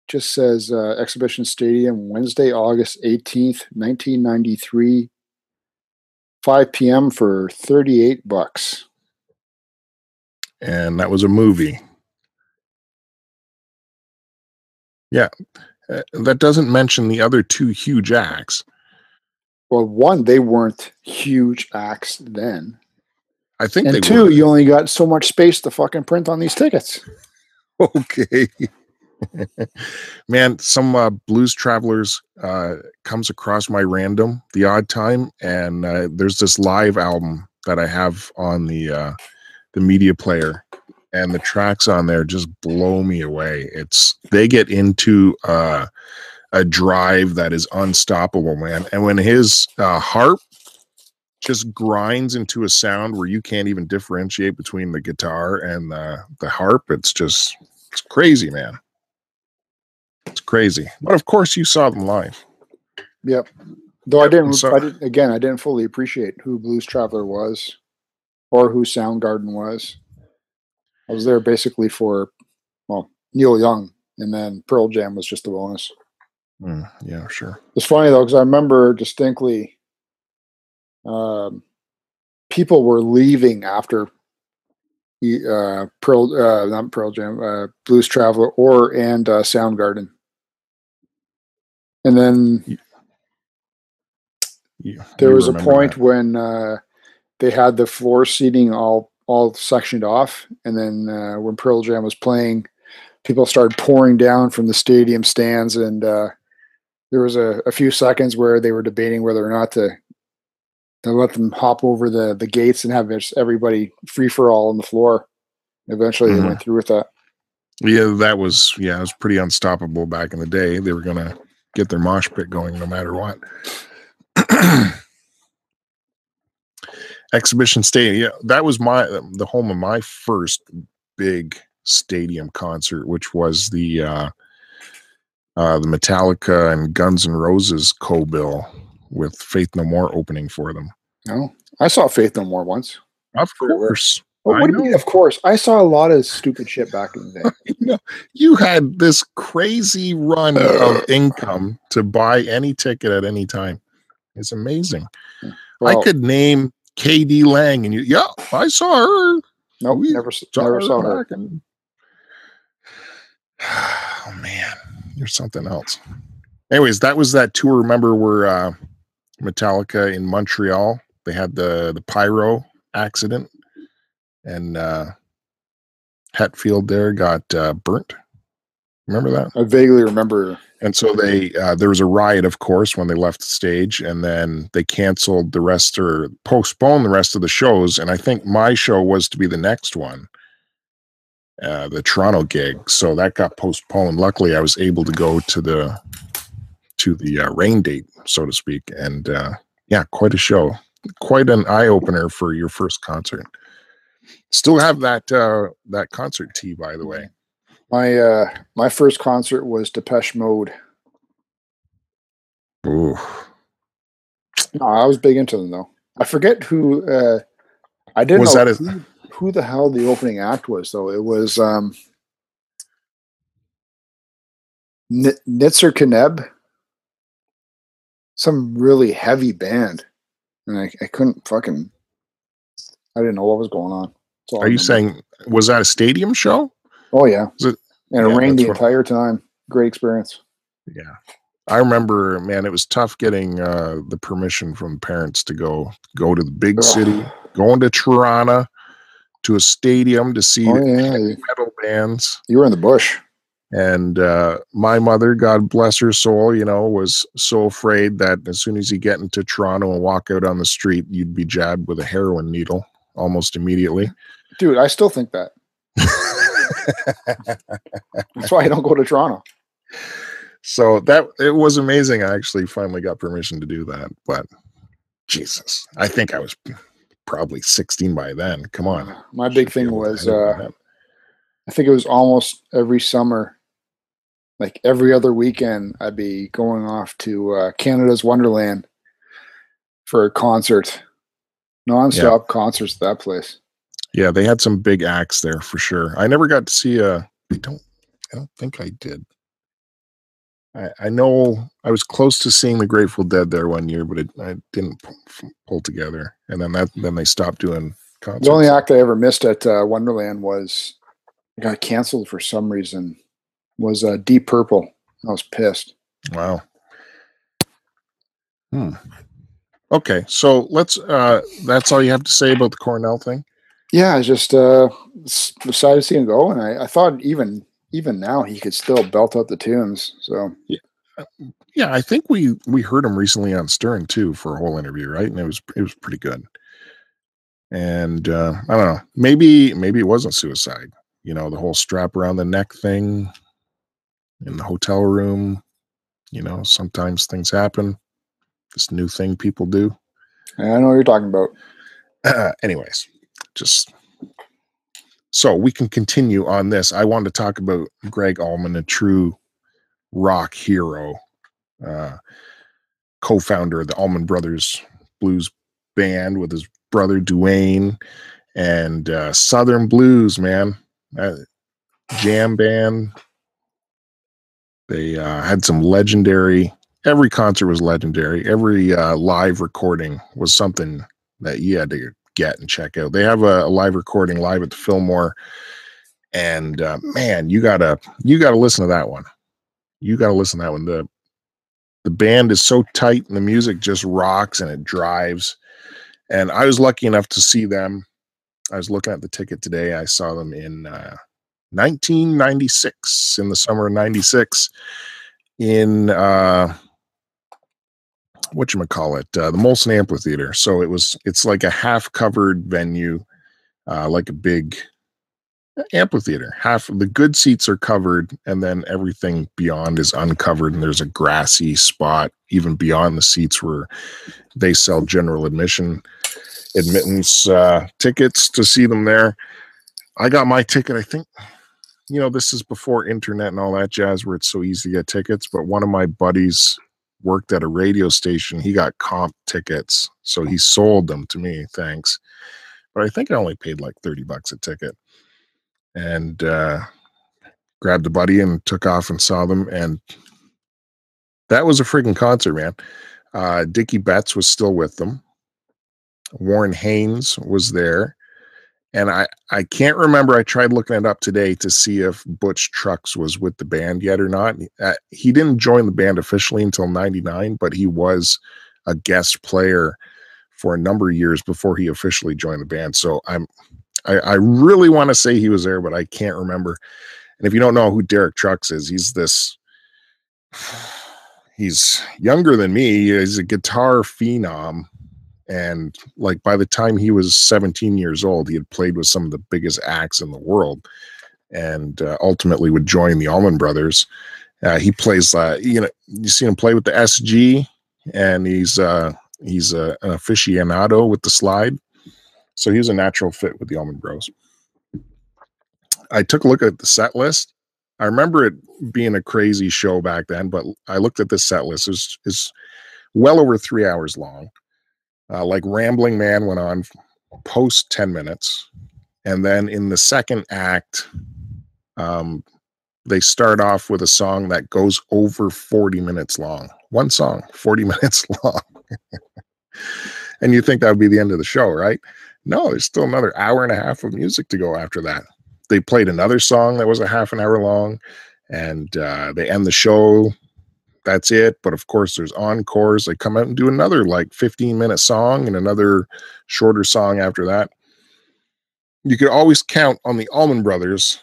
Just says uh, Exhibition Stadium, Wednesday, August 18th, 1993, 5 p.m. for 38 bucks.
and that was a movie. Yeah, uh, that doesn't mention the other two huge acts.
Well, one, they weren't huge acts then.
I think
And two,
were.
you only got so much space to fucking print on these tickets. *laughs*
okay. *laughs* Man, some uh, blues travelers uh, comes across my random the odd time, and uh, there's this live album that I have on the uh, the media player, and the tracks on there just blow me away. It's they get into uh, a drive that is unstoppable, man. And when his uh, harp just grinds into a sound where you can't even differentiate between the guitar and the the harp, it's just it's crazy, man. It's crazy. But of course, you saw them live.
Yep. Though I didn't,
so-
I didn't, again, I didn't fully appreciate who Blues Traveler was or who Soundgarden was. I was there basically for, well, Neil Young, and then Pearl Jam was just a bonus.
Mm, yeah, sure.
It's funny though, because I remember distinctly um, people were leaving after uh, Pearl, uh, not Pearl Jam, uh, Blues Traveler, or and uh, Soundgarden. And then
You-
there was a point
that.
when uh, they had the floor seating all all sectioned off, and then uh, when Pearl Jam was playing, people started pouring down from the stadium stands, and uh, there was a, a few seconds where they were debating whether or not to to let them hop over the the gates and have everybody free for all on the floor. Eventually,
Mhm.
they went through with that.
Yeah, that was yeah, it was pretty unstoppable back in the day. They were gonna get their mosh pit going no matter what. *clears throat* Exhibition Stadium, yeah, that was my the home of my first big stadium concert, which was the uh uh the Metallica and Guns N' Roses co-bill with Faith No More opening for them.
No, I saw Faith No More once.
Of course.
Oh, what do you mean? Of course, I saw a lot of stupid shit back in the day. *laughs*
you know, you had this crazy run of income to buy any ticket at any time. It's amazing.
Well,
I could name KD Lang and you, yeah, I saw her.
nope,
we
never, s- never saw her.
in- *sighs* Oh man, you're something else. Anyways, that was that tour. Remember where uh, Metallica in Montreal? They had the the pyro accident, and uh, Hetfield there got uh, burnt. Remember that?
I vaguely remember.
And so they uh, there was a riot, of course, when they left the stage, and then they canceled the rest or postponed the rest of the shows. And I think my show was to be the next one, uh, the Toronto gig. So that got postponed. Luckily, I was able to go to the to the uh, rain date, so to speak. And uh, yeah, quite a show, quite an eye opener for your first concert. Still have that uh, that concert tee, by the way.
My uh, my first concert was Depeche Mode.
Ooh.
No, I was big into them though. I forget who. Uh, I didn't
Was
know
that a-
who, who the hell the opening act was though. It was um, N- Nitzer Ebb, some really heavy band, and I, I couldn't fucking. I didn't know what was going on.
Are you saying was that a stadium show?
Oh yeah,
it-
and it
Yeah,
rained the entire time. Great experience.
Yeah. I remember, man, it was tough getting uh, the permission from parents to go go to the big city, going to Toronto to a stadium to see
Oh yeah,
metal bands.
you were in the bush.
And uh, my mother, God bless her soul, you know, was so afraid that as soon as you get into Toronto and walk out on the street, you'd be jabbed with a heroin needle almost immediately.
Dude, I still think that. *laughs* That's why I don't go to Toronto.
so that it was amazing. I actually finally got permission to do that, but Jesus, I think I was probably 16 by then. Come on.
My big thing was, uh, I think it was almost every summer, like every other weekend, I'd be going off to uh, Canada's Wonderland for a concert, nonstop concerts at that place.
Yeah, they had some big acts there for sure. I never got to see a. I don't. I don't think I did. I, I know I was close to seeing the Grateful Dead there one year, but it, I didn't pull, pull together. And then that then they stopped doing concerts.
The only act I ever missed at uh, Wonderland was it got canceled for some reason. Was uh, Deep Purple. I was pissed.
Wow. Hmm. Okay, so let's. uh That's all you have to say about the Cornell thing.
Yeah, I just uh, decided to see him go, and I, I thought even even now he could still belt out the tunes. So
Yeah, I think we we heard him recently on Stern too for a whole interview, right? And it was it was pretty good. And uh, I don't know, maybe maybe it wasn't suicide. You know, the whole strap around the neck thing in the hotel room. You know, sometimes things happen. This new thing people do.
I know what you're talking about.
Uh, *clears throat* anyways, just so we can continue on this. I wanted to talk about Gregg Allman, a true rock hero, uh, co-founder of the Allman Brothers Blues Band with his brother Duane, and uh, Southern Blues man, uh, jam band. They uh, had some legendary. Every concert was legendary. Every uh, live recording was something that you had to get and check out. They have a, a live recording live at the Fillmore, and uh, man, you gotta you gotta listen to that one. You gotta listen to that one. The the band is so tight and the music just rocks and it drives. And I was lucky enough to see them. I was looking at the ticket today. I saw them in uh, 1996, in the summer of 96, in uh, what you call it, uh, the Molson Amphitheater. So it was, it's like a half covered venue, uh, like a big amphitheater. Half the good seats are covered, and then everything beyond is uncovered. And there's a grassy spot even beyond the seats where they sell general admission admittance uh, tickets to see them there. I got my ticket. I think, you know, this is before internet and all that jazz, where it's so easy to get tickets. But one of my buddies worked at a radio station. He got comp tickets, so he sold them to me. Thanks. But I think I only paid like 30 bucks a ticket and uh, grabbed a buddy and took off and saw them. And that was a freaking concert, man. Uh, Dickey Betts was still with them. Warren Haynes was there. And I, I can't remember. I tried looking it up today to see if Butch Trucks was with the band yet or not. Uh, he didn't join the band officially until 99, but he was a guest player for a number of years before he officially joined the band. So I'm I, I really want to say he was there, but I can't remember. And if you don't know who Derek Trucks is, he's this. *sighs* He's younger than me. He's a guitar phenom, and like by the time he was 17 years old, he had played with some of the biggest acts in the world, and uh, ultimately would join the Allman Brothers. Uh, he plays, uh, you know, you see him play with the SG, and he's uh, he's uh, an aficionado with the slide. So he was a natural fit with the Allman Bros. I took a look at the set list. I remember it being a crazy show back then, but I looked at the set list. It's is well over three hours long. Uh, like Rambling Man went on post 10 minutes. And then in the second act, um, they start off with a song that goes over 40 minutes long. One song, *laughs* 40 minutes long. *laughs* and you think that would be the end of the show, right? No, there's still another hour and a half of music to go after that. They played another song that was a half an hour long, and uh, they end the show. That's it. But of course, there's encores. They come out and do another like 15 minute song and another shorter song after that. You could always count on the Allman Brothers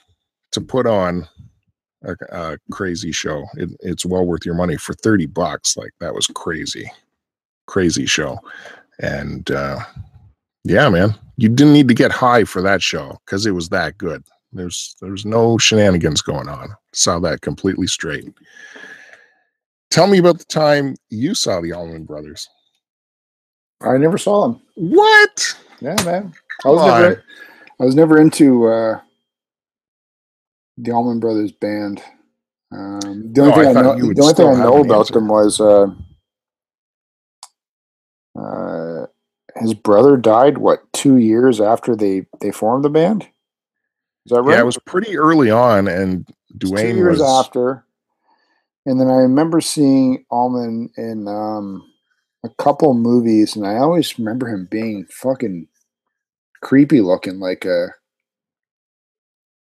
to put on a, a crazy show. It, it's well worth your money for 30 bucks. Like that was crazy, crazy show. And uh, yeah, man. You didn't need to get high for that show because it was that good. There's there's no shenanigans going on. Saw that completely straight. Tell me about the time you saw the Allman Brothers.
I never saw them.
What?
Yeah, man. I was never I was never into uh the Allman Brothers band. Um, the only oh, thing I, I know, the only thing I know about answer. them was uh, uh, his brother died what two years after they they formed the band is that right
yeah it was pretty early on and Duane
two years
was...
after and then i remember seeing allman in um, a couple movies and i always remember him being fucking creepy looking like a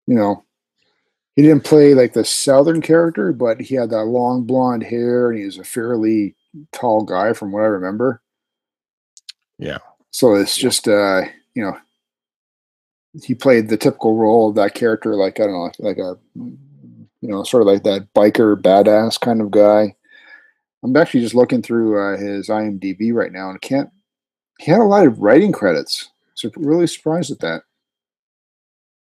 you know he didn't play like the southern character but he had that long blonde hair and he was a fairly tall guy from what i remember
yeah.
So it's just uh, you know, he played the typical role of that character, like I don't know, like a you know, sort of like that biker badass kind of guy. I'm actually just looking through uh, his IMDb right now, and can't. He had a lot of writing credits, so really surprised at that.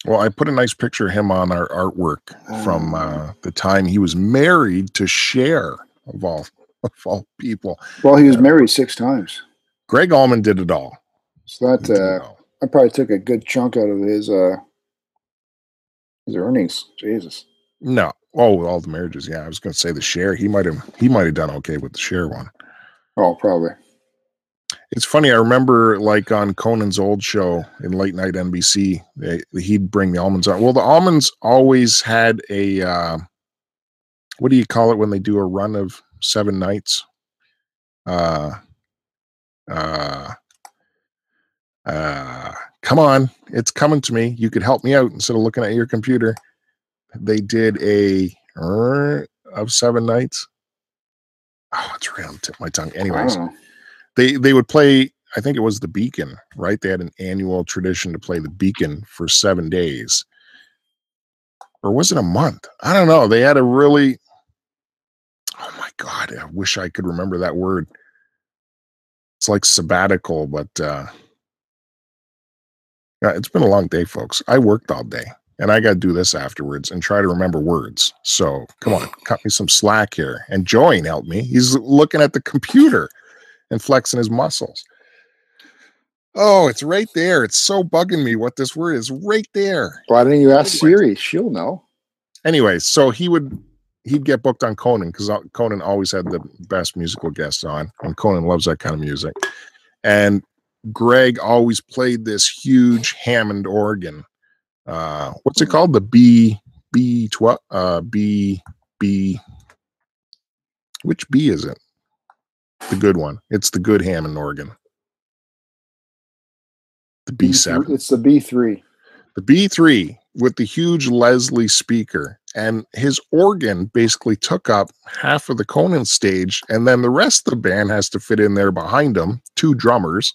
Well, I put a nice picture of him on our artwork from uh, oh. the time he was married to Cher, of all of all people.
Well, he was married six times.
Gregg Allman did it all.
So that uh, I probably took a good chunk out of his uh his earnings. Jesus.
No. Oh, all the marriages. Yeah, I was going to say the Cher. He might have he might have done okay with the Cher one.
Oh, probably.
It's funny. I remember like on Conan's old show in late night NBC, they, he'd bring the Allmans on. Well, the Allmans always had a uh, what do you call it when they do a run of seven nights? Uh, uh, Uh, come on, it's coming to me. You could help me out instead of looking at your computer. They did a uh, of seven nights. Oh, it's right on the tip of my tongue. Anyways,
Oh.
they they would play. I think it was the Beacon, right? They had an annual tradition to play the Beacon for seven days, or was it a month? I don't know. They had a really. Oh my god! I wish I could remember that word. It's like sabbatical, but uh, yeah, it's been a long day, folks. I worked all day, and I got to do this afterwards and try to remember words. So come on, cut me some slack here. And Joey helped me. He's looking at the computer and flexing his muscles. Oh, it's right there. It's so bugging me what this word is right there.
Why didn't you ask
Anyways.
Siri? She'll know.
Anyway, so he would he'd get booked on Conan because uh, Conan always had the best musical guests on, and Conan loves that kind of music. And Gregg always played this huge Hammond organ. Uh, what's it called? The B B twelve uh, B B. Which B is it? The good one. It's the good Hammond organ. The B seven
It's the B three.
the B3 with the huge Leslie speaker, and his organ basically took up half of the Conan stage, and then the rest of the band has to fit in there behind him. Two drummers,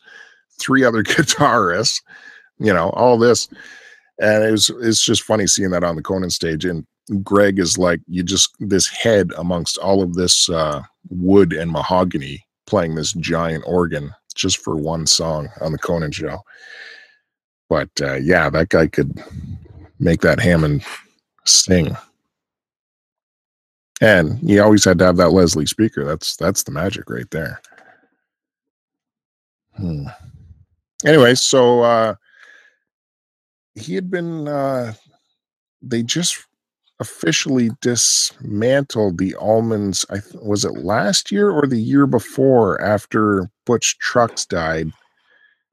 three other *laughs* guitarists, you know, all this, and it was it's just funny seeing that on the Conan stage. And Gregg is like you just this head amongst all of this uh, wood and mahogany playing this giant organ just for one song on the Conan show. But uh, yeah, that guy could make that Hammond sing. And he always had to have that Leslie speaker. That's that's the magic right there. Hmm. Anyway, so uh, he had been. Uh, they just officially dismantled the Allmans. I th- was it last year or the year before after Butch Trucks died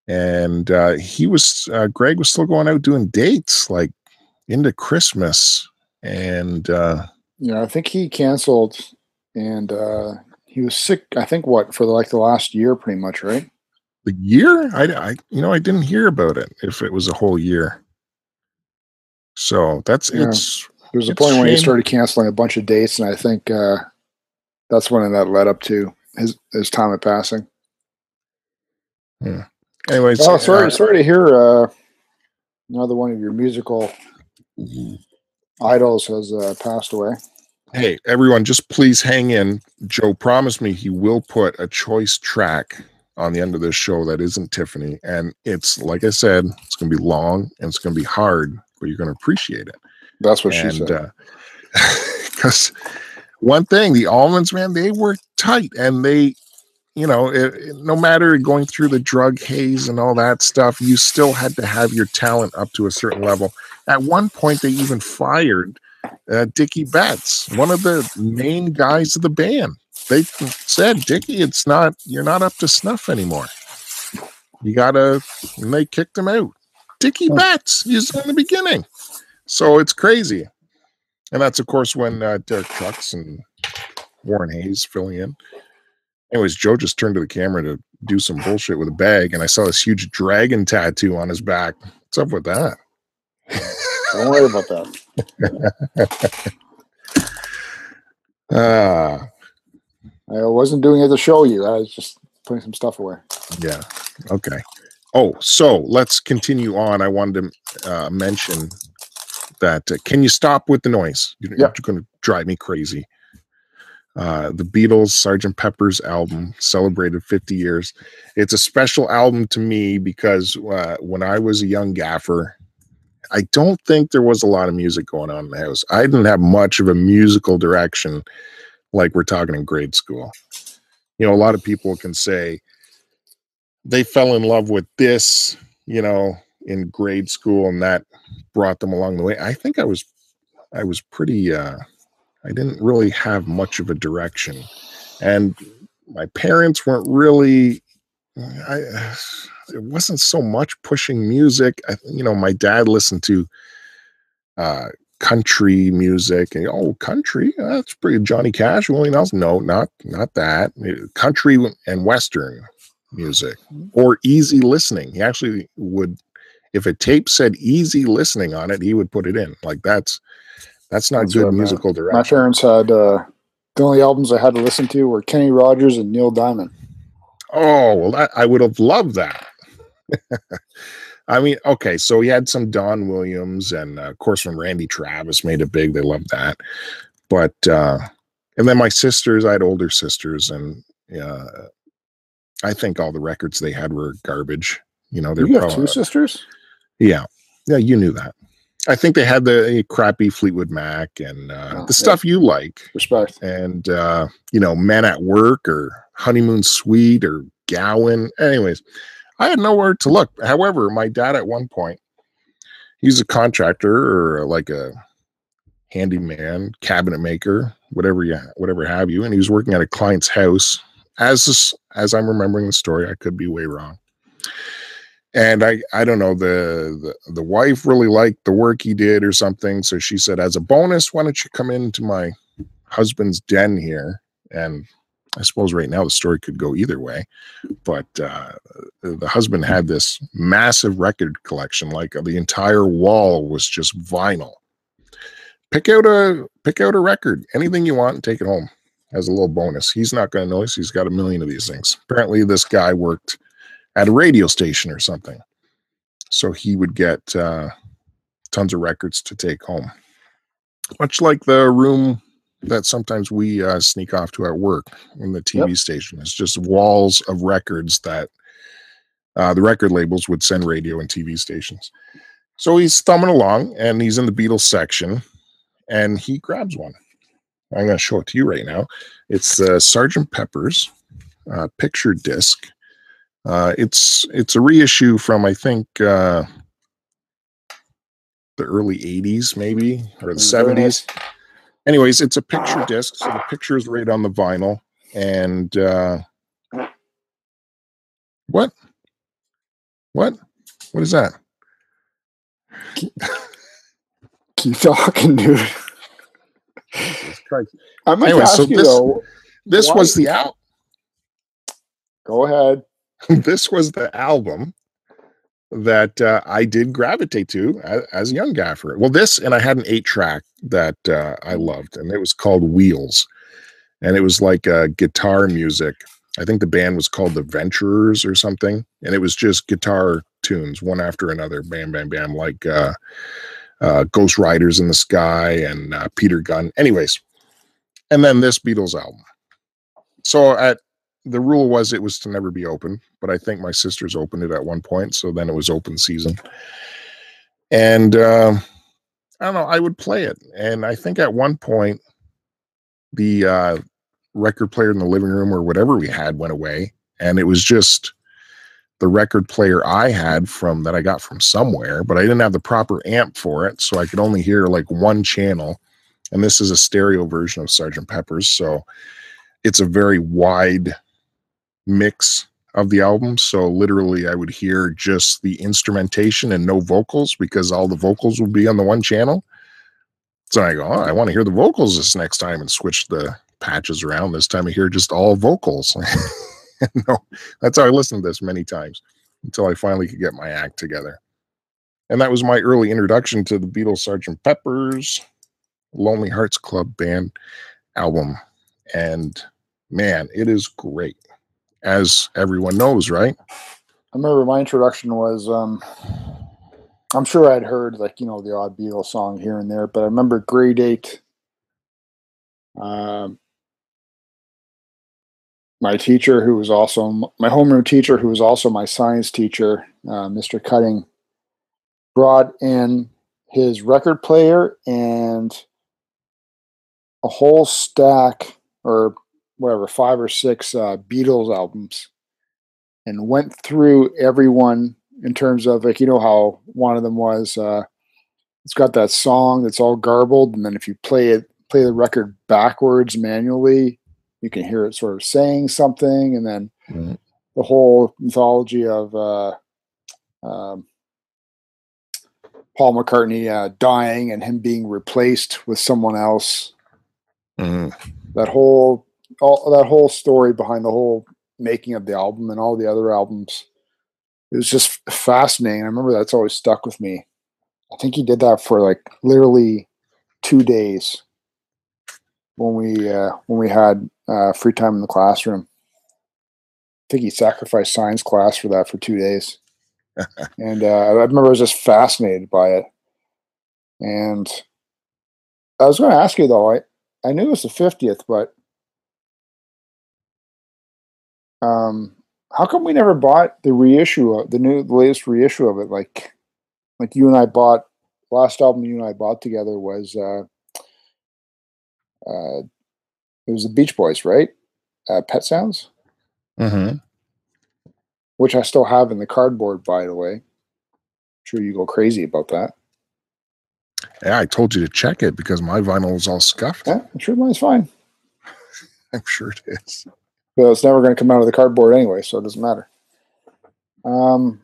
and uh, he was uh, Gregg was still going out doing dates like into Christmas, and uh,
Yeah, I think he canceled, and uh, he was sick. I think what for like the last year, pretty much, right?
the year I, I you know I didn't hear about it if it was a whole year. So that's
Yeah.
it's
There was a point when he started canceling a bunch of dates, and I think uh, that's when that led up to his his time of passing. Yeah.
Anyways.
Oh, sorry,
uh,
sorry to hear uh, another one of your musical idols has uh, passed away.
hey everyone, just please hang in. Joe promised me he will put a choice track on the end of this show that isn't Tiffany, and it's like I said, it's going to be long and it's going to be hard, but you're going to appreciate it.
That's what she said. *laughs*
because one thing the allmans man they were tight and they you know it, it- no matter going through the drug haze and all that stuff you still had to have your talent up to a certain level at one point they even fired uh, dickey betts one of the main guys of the band they said dickey it's not you're not up to snuff anymore you gotta and they kicked him out
dickey
betts he's in the beginning so it's crazy and that's of course when uh, Derek Trucks and Warren Haynes filling in. Anyways, Joe just turned to the camera to do some bullshit with a bag, and I saw this huge dragon tattoo on his back. What's up with that?
Don't worry about that. *laughs*
Ah,
I wasn't doing it to show you. I was just putting some stuff away.
yeah. Okay. Oh, so let's continue on. I wanted to uh, mention that. Uh, can you stop with the noise? You're,
Yeah.
going to drive me crazy. Uh, the Beatles Sgt. Pepper's album celebrated 50 years. It's a special album to me because uh, when I was a young gaffer, I don't think there was a lot of music going on in the house. I didn't have much of a musical direction like we're talking in grade school. You know, a lot of people can say they fell in love with this, you know, in grade school and that brought them along the way. I think I was I was pretty uh I didn't really have much of a direction. And my parents weren't really I it wasn't so much pushing music. I, you know, my dad listened to uh country music and oh country that's pretty johnny cash willie nelson no not not that country and western music or easy listening. He actually would, if a tape said easy listening on it, he would put it in. Like that's that's not
That's
good
my-
musical
My
direction.
parents had uh, the only albums I had to listen to were Kenny Rogers and Neil Diamond.
Oh well, that, I would have loved that. *laughs* I mean, okay, so he had some Don Williams, and uh, of course, when Randy Travis made it big, they loved that. But uh, and then my sisters, I had older sisters, and uh, I think all the records they had were garbage. You know, they're
You have two sisters?
yeah, yeah, you knew that. I think they had the crappy Fleetwood Mac and uh,
Oh,
the stuff you like
Respect.
and uh, you know, Men at Work or Honeymoon Suite or Gowan. Anyways, I had nowhere to look. However, my dad at one point, he's a contractor or like a handyman, cabinet maker, whatever you whatever have you, and he was working at a client's house. As this, as I'm remembering the story, I could be way wrong. And I, I don't know, the, the the wife really liked the work he did or something. So she said, as a bonus, why don't you come into my husband's den here and i suppose right now the story could go either way but uh, the husband had this massive record collection like the entire wall was just vinyl pick out a pick out a record anything you want and take it home as a little bonus he's not going to notice he's got a million of these things apparently this guy worked at a radio station or something so he would get uh, tons of records to take home much like the room that sometimes we uh, sneak off to at work in the TV station. It's just walls of records that uh, the record labels would send radio and TV stations. So he's thumbing along and he's in the Beatles section and he grabs one. I'm going to show it to you right now. It's uh, Sergeant Pepper's uh, picture disc. Uh, it's it's a reissue from I think uh, the early 80s, maybe or the
Very
70s
nice.
anyways it's a picture disc so the picture is right on the vinyl and uh what what what is that
Keep talking, dude.
Christ.
I'm gonna
Anyway,
ask
so
you
this-
though.
this
Why-
was the al-
Go ahead. *laughs*
this was the album that uh, I did gravitate to as, as a young gaffer. Well, this and I had an eight track that uh, I loved, and it was called Wheels, and it was like uh, guitar music. I think the band was called the Venturers or something, and it was just guitar tunes one after another, bam, bam, bam, like uh, uh, Ghost Riders in the Sky and uh, Peter Gunn. Anyways, and then this Beatles album. So at the rule was it was to never be open, but I think my sisters opened it at one point, so then it was open season. And um I don't know, I would play it, and I think at one point the uh, record player in the living room or whatever we had went away, and it was just the record player I had from that I got from somewhere, but I didn't have the proper amp for it, so I could only hear like one channel. And this is a stereo version of Sergeant Pepper's, so it's a very wide mix of the album. So literally, I would hear just the instrumentation and no vocals because all the vocals would be on the one channel. So I go, oh, I want to hear the vocals this next time and switch the patches around. This time I hear just all vocals. *laughs* no, that's how I listened to this many times until I finally could get my act together. And that was my early introduction to the Beatles Sergeant Pepper's Lonely Hearts Club Band album. And man, it is great as everyone knows, right?
I remember my introduction was um I'm sure I'd heard like, you know, the odd Beatles song here and there, but I remember grade eight. Um my teacher who was also my homeroom teacher who was also my science teacher, uh, Mr. Cutting, brought in his record player and a whole stack or whatever, five or six uh, Beatles albums and went through everyone in terms of like you know how one of them was uh it's got that song that's all garbled and then if you play it play the record backwards manually you can hear it sort of saying something and then the whole mythology of uh um Paul McCartney uh, dying and him being replaced with someone else
Mhm.
that whole all that whole story behind the whole making of the album and all the other albums. It was just fascinating. I remember that's always stuck with me. I think he did that for like literally two days when we uh, when we had uh, free time in the classroom. I think he sacrificed science class for that for two days, *laughs* and uh, I remember I was just fascinated by it. And I was going to ask you though, I I knew it was the fiftieth, but um, how come we never bought the reissue of the new the latest reissue of it? Like, like you and I bought last album you and I bought together was uh, uh, it was the Beach Boys, right? Uh, Pet Sounds,
Mm-hmm.
which I still have in the cardboard, by the way. I'm sure you go crazy about that.
Yeah, I told you to check it because my vinyl was all scuffed.
Yeah, I'm sure mine's fine. *laughs*
I'm sure it is.
But it's never going to come out of the cardboard anyway, so it doesn't matter. Um,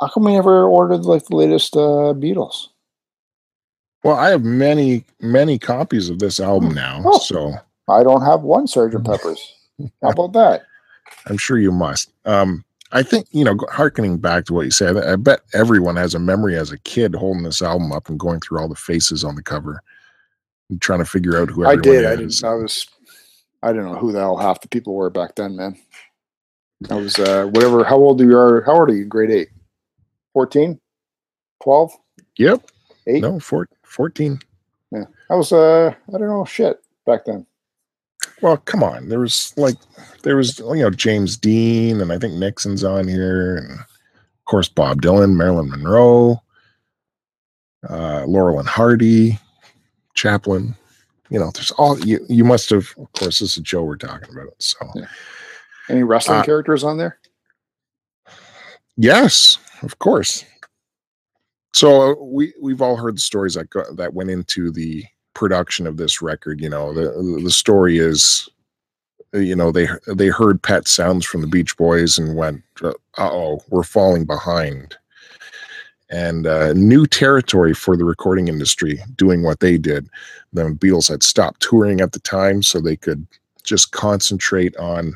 how come we never ordered like the latest uh, Beatles?
Well, I have many, many copies of this album now,
Oh.
so
I don't have one Sergeant Pepper's. How *laughs* about that?
I'm sure you must. Um, I think you know, harkening back to what you said, I bet everyone has a memory as a kid holding this album up and going through all the faces on the cover, and trying to figure out who
I did. I didn't. I was. I don't know who the hell half the people were back then, man. I was uh, whatever. How old you are? How old are you? Grade eight, 14? 12?
Yep.
Eight?
No, four, 14.
Yeah. I was. Uh, I don't know shit back then.
Well, come on. There was like, there was you know James Dean, and I think Nixon's on here, and of course Bob Dylan, Marilyn Monroe, uh, Laurel and Hardy, Chaplin. You know, there's all you. You must have. Of course, this is Joe we're talking about. So
Yeah. Any wrestling
Uh,
characters on there?
yes, of course. So uh, we we've all heard the stories that go, that went into the production of this record. You know, the the story is, uh, you know, they they heard Pet Sounds from the Beach Boys and went, "Uh oh, we're falling behind." And uh, new territory for the recording industry doing what they did. The Beatles had stopped touring at the time, so they could just concentrate on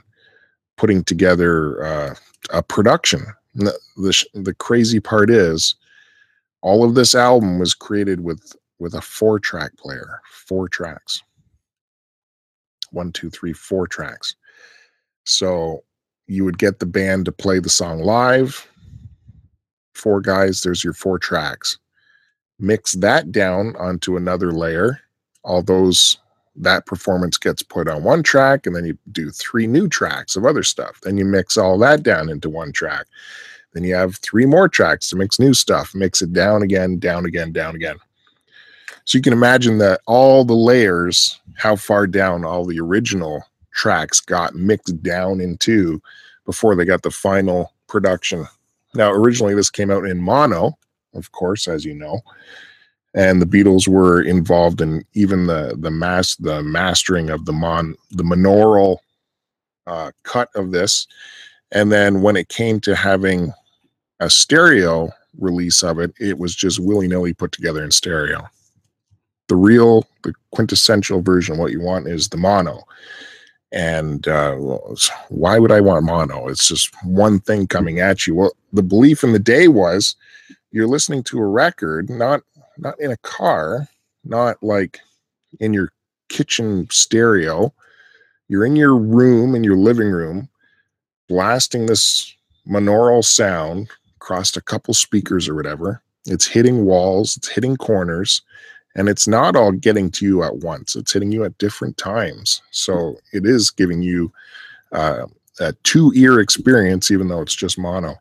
putting together uh, a production. The, the the crazy part is, all of this album was created with with a four track player, four tracks, one, two, three, four tracks. So you would get the band to play the song live. Four guys, there's your four tracks. Mix that down onto another layer. All those that performance gets put on one track, and then you do three new tracks of other stuff. Then you mix all that down into one track. Then you have three more tracks to mix new stuff, mix it down again, down again, down again. So you can imagine that all the layers, how far down all the original tracks got mixed down into before they got the final production. Now, originally this came out in mono, of course, as you know, and the Beatles were involved in even the the mass the mastering of the mon the monaural uh, cut of this, and then when it came to having a stereo release of it, it was just willy nilly put together in stereo. The real, the quintessential version, what you want is the mono. And uh, why would I want mono? It's just one thing coming at you. Well, the belief in the day was you're listening to a record, not not in a car, not like in your kitchen stereo. You're in your room, in your living room, blasting this monaural sound across a couple speakers or whatever. It's hitting walls, it's hitting corners, and it's not all getting to you at once. It's hitting you at different times. So it is giving you uh, a two ear experience, even though it's just mono.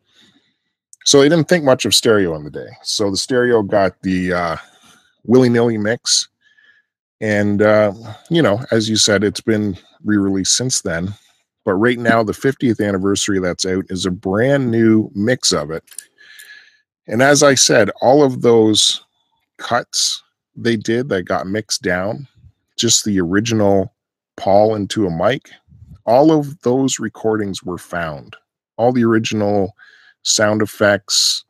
So they didn't think much of stereo in the day. So the stereo got the uh, willy nilly mix. And, uh, you know, as you said, it's been re released since then. But right now, the 50th anniversary that's out is a brand new mix of it. And as I said, all of those cuts they did that got mixed down, just the original Paul into a mic, all of those recordings were found. All the original sound effects,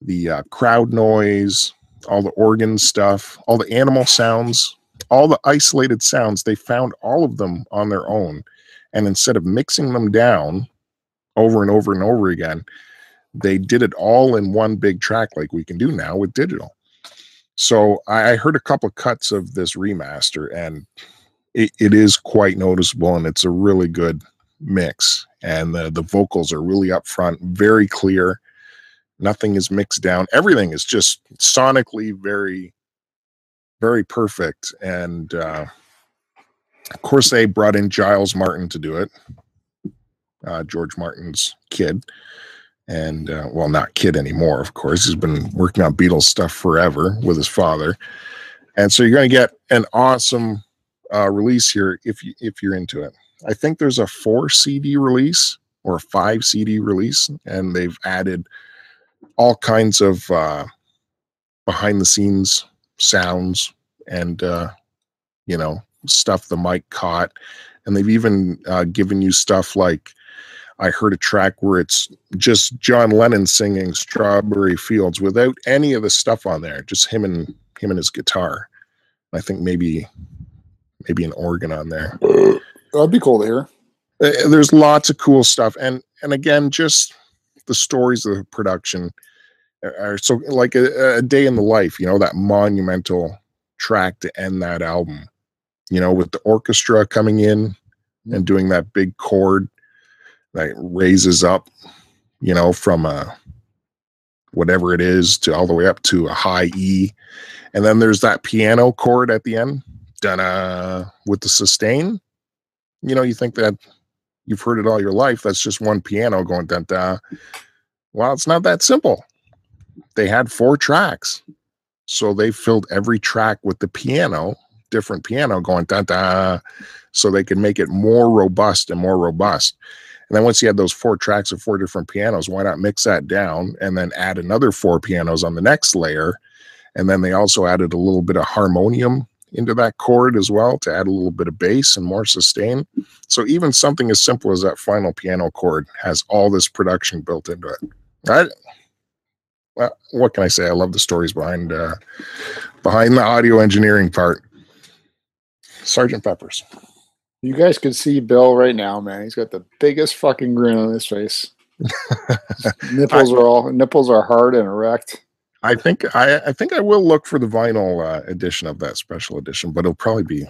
the uh, crowd noise, all the organ stuff, all the animal sounds, all the isolated sounds, they found all of them on their own And instead of mixing them down over and over and over again, they did it all in one big track like we can do now with digital. So I heard a couple of cuts of this remaster and it, it is quite noticeable and it's a really good mix. And the, the vocals are really upfront, very clear. Nothing is mixed down. Everything is just sonically very, very perfect. And uh, of course, they brought in Giles Martin to do it, uh, George Martin's kid and uh, well, not kid anymore, of course. He's been working on Beatles stuff forever with his father, and so you're going to get an awesome uh, release here if you if you're into it. I think there's a four CD release or a five CD release, and they've added all kinds of uh, behind the scenes sounds and uh, you know stuff the mic caught, and they've even uh, given you stuff like I heard a track where it's just John Lennon singing Strawberry Fields without any of the stuff on there, just him and him and his guitar. I think maybe maybe an organ on there.
That'd be cool to hear.
Uh, there's lots of cool stuff, and and again, just the stories of the production are so like a, a day in the life. You know that monumental track to end that album. You know, with the orchestra coming in and doing that big chord that raises up, you know, from a whatever it is to all the way up to a high E. And then there's that piano chord at the end, da da with the sustain. You know, you think that you've heard it all your life. That's just one piano going da da. Well, it's not that simple. They had four tracks. So they filled every track with the piano, different piano going da da, so they could make it more robust and more robust. And then once you had those four tracks of four different pianos, why not mix that down and then add another four pianos on the next layer? And then they also added a little bit of harmonium into that chord as well to add a little bit of bass and more sustain. So even something as simple as that final piano chord has all this production built into it. Right? Well, what can I say? I love the stories behind uh, behind the audio engineering part. Sergeant Peppers.
You guys can see Bill right now, man. He's got the biggest fucking grin on his face. *laughs* nipples I, are all nipples are hard and erect.
I think I, I think I will look for the vinyl uh, edition of that special edition, but it'll probably be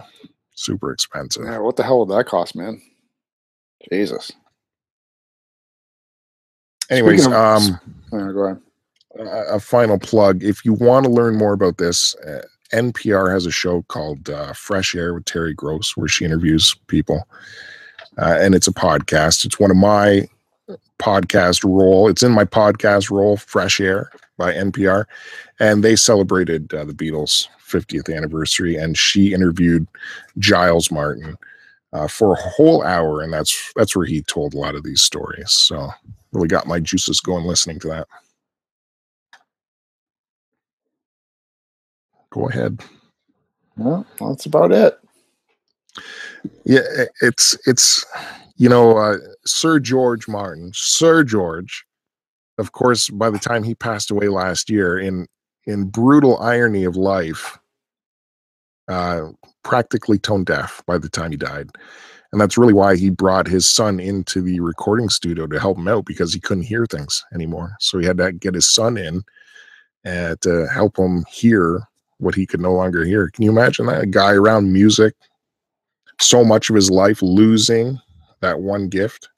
super expensive.
Yeah, what the hell would that cost, man? Jesus.
Anyways, of, um,
go ahead.
A, a, final plug. If you want to learn more about this, uh, NPR has a show called uh, Fresh Air with Terry Gross, where she interviews people, uh, and it's a podcast. It's one of my podcast role. It's in my podcast role, Fresh Air by NPR, and they celebrated uh, the Beatles' 50th anniversary, and she interviewed Giles Martin uh, for a whole hour, and that's that's where he told a lot of these stories. So really got my juices going listening to that. Go ahead.
Well, that's about it.
Yeah, it's it's you know uh, Sir George Martin, Sir George. Of course, by the time he passed away last year, in in brutal irony of life, uh, practically tone deaf by the time he died, and that's really why he brought his son into the recording studio to help him out because he couldn't hear things anymore. So he had to get his son in uh, to help him hear what he could no longer hear. Can you imagine that? A guy around music, so much of his life losing that one gift.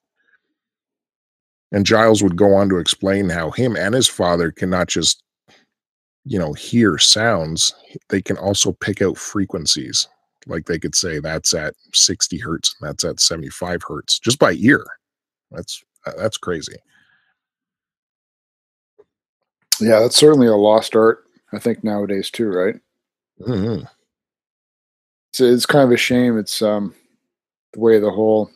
And Giles would go on to explain how him and his father cannot just, you know, hear sounds, they can also pick out frequencies. Like they could say that's at 60 hertz and that's at 75 hertz just by ear. That's uh, that's crazy.
Yeah, that's certainly a lost art I think nowadays too, right? Mm-hmm. It's it's kind of a shame. It's um the way the whole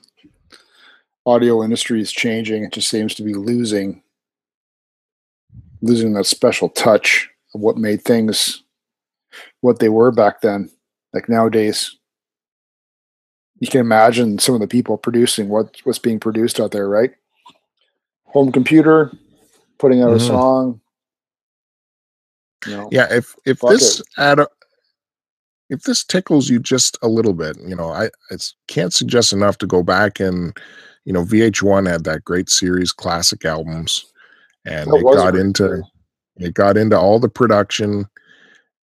audio industry is changing. It just seems to be losing losing that special touch of what made things what they were back then. Like nowadays, you can imagine some of the people producing what what's being produced out there, right? Home computer, putting out mm-hmm. a song,
know, yeah, if if this ad if this tickles you just a little bit, you know, I I can't suggest enough to go back and, you know, VH1 had that great series, classic albums, and it got into it got into all the production,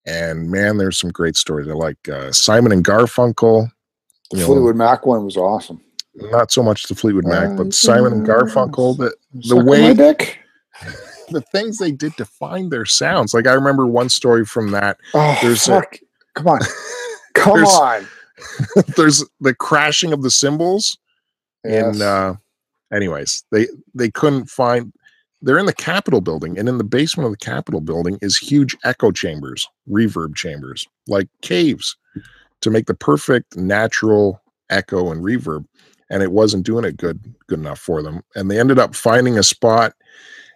and man, there's some great stories. I like uh, Simon and Garfunkel.
The
you know,
Fleetwood Mac one was awesome.
not so much the Fleetwood Mac,
Uh,
but Simon and Garfunkel. The
Sucking
way-. *laughs* the things they did to find their sounds. Like I remember one story from that.
Oh,
There's a-
Come on. *laughs* Come
There's-
on. *laughs*
There's the crashing of the cymbals
Yes.
in uh anyways they they couldn't find they're in the capitol building and in the basement of the capitol building is huge echo chambers reverb chambers like caves to make the perfect natural echo and reverb and it wasn't doing it good good enough for them and they ended up finding a spot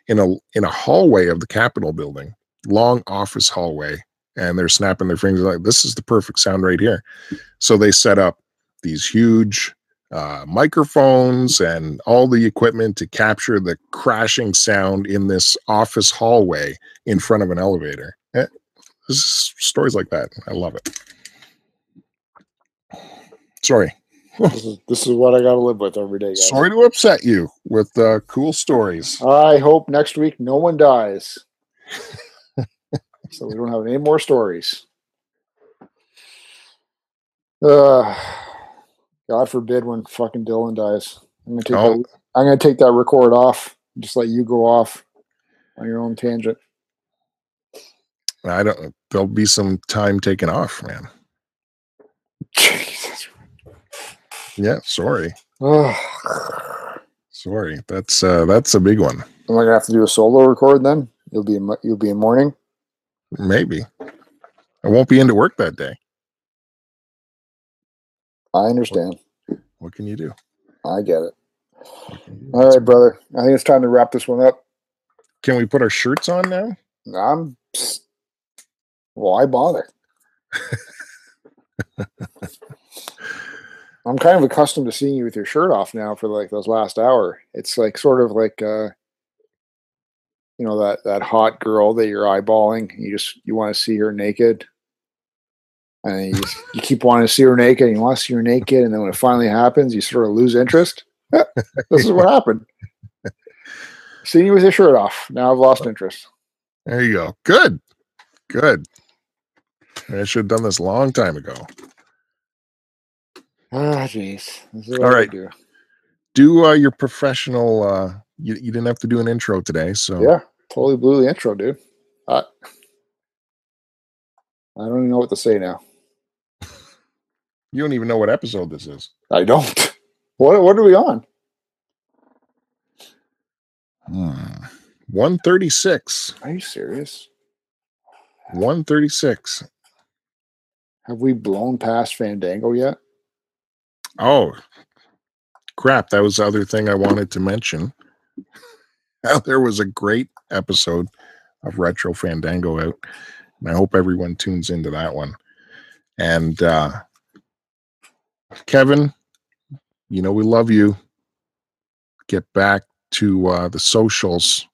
in a in a hallway of the capitol building long office hallway and they're snapping their fingers like this is the perfect sound right here so they set up these huge uh, microphones and all the equipment to capture the crashing sound in this office hallway in front of an elevator. Eh, stories like that. I love it. Sorry,
this, is, this is what I got to live with every day, guys.
sorry to upset you with uh, cool stories.
I hope next week no one dies. so we don't have any more stories. Uh, God forbid when fucking Dylan dies. I'm gonna take
Oh.
that, I'm gonna take that record off. and Just let you go off on your own tangent.
I don't. There'll be some time taken off, man.
Jesus.
Yeah, sorry,
Ugh.
sorry. That's uh, that's a big one.
Am I gonna have to do a solo record then? You'll be in, you'll be in mourning.
Maybe I won't be into work that day.
I understand.
What can you do?
I get it.
What?
All right, brother. I think it's time to wrap this one up.
Can we put our shirts on now?
I'm. Why bother? *laughs* I'm kind of accustomed to seeing you with your shirt off now for like those last hour. It's like sort of like uh you know that that hot girl that you're eyeballing. You just you want to see her naked, and you just, you keep wanting to see her naked. And you want to see her naked, and then when it finally happens, you sort of lose interest. *laughs* This is what happened. Seeing you with your shirt off. Now I've lost interest.
There you go. Good. Good. I should have done this a long time ago.
Ah, jeez. This is
All right.
do.
Do uh, your professional. Uh, you, you didn't have to do an intro today, so
Yeah, totally blew the intro, dude. I, I don't even know what to say now.
you don't even know what episode this is.
I don't. *laughs* What what are we on?
Hmm. One thirty six.
Are you serious?
One thirty six.
Have we blown past Fandango yet?
Oh, crap! That was the other thing I wanted to mention. *laughs* There was a great episode of Retro Fandango out, and I hope everyone tunes into that one. And uh, Kevin, you know we love you. Get back to uh, the socials,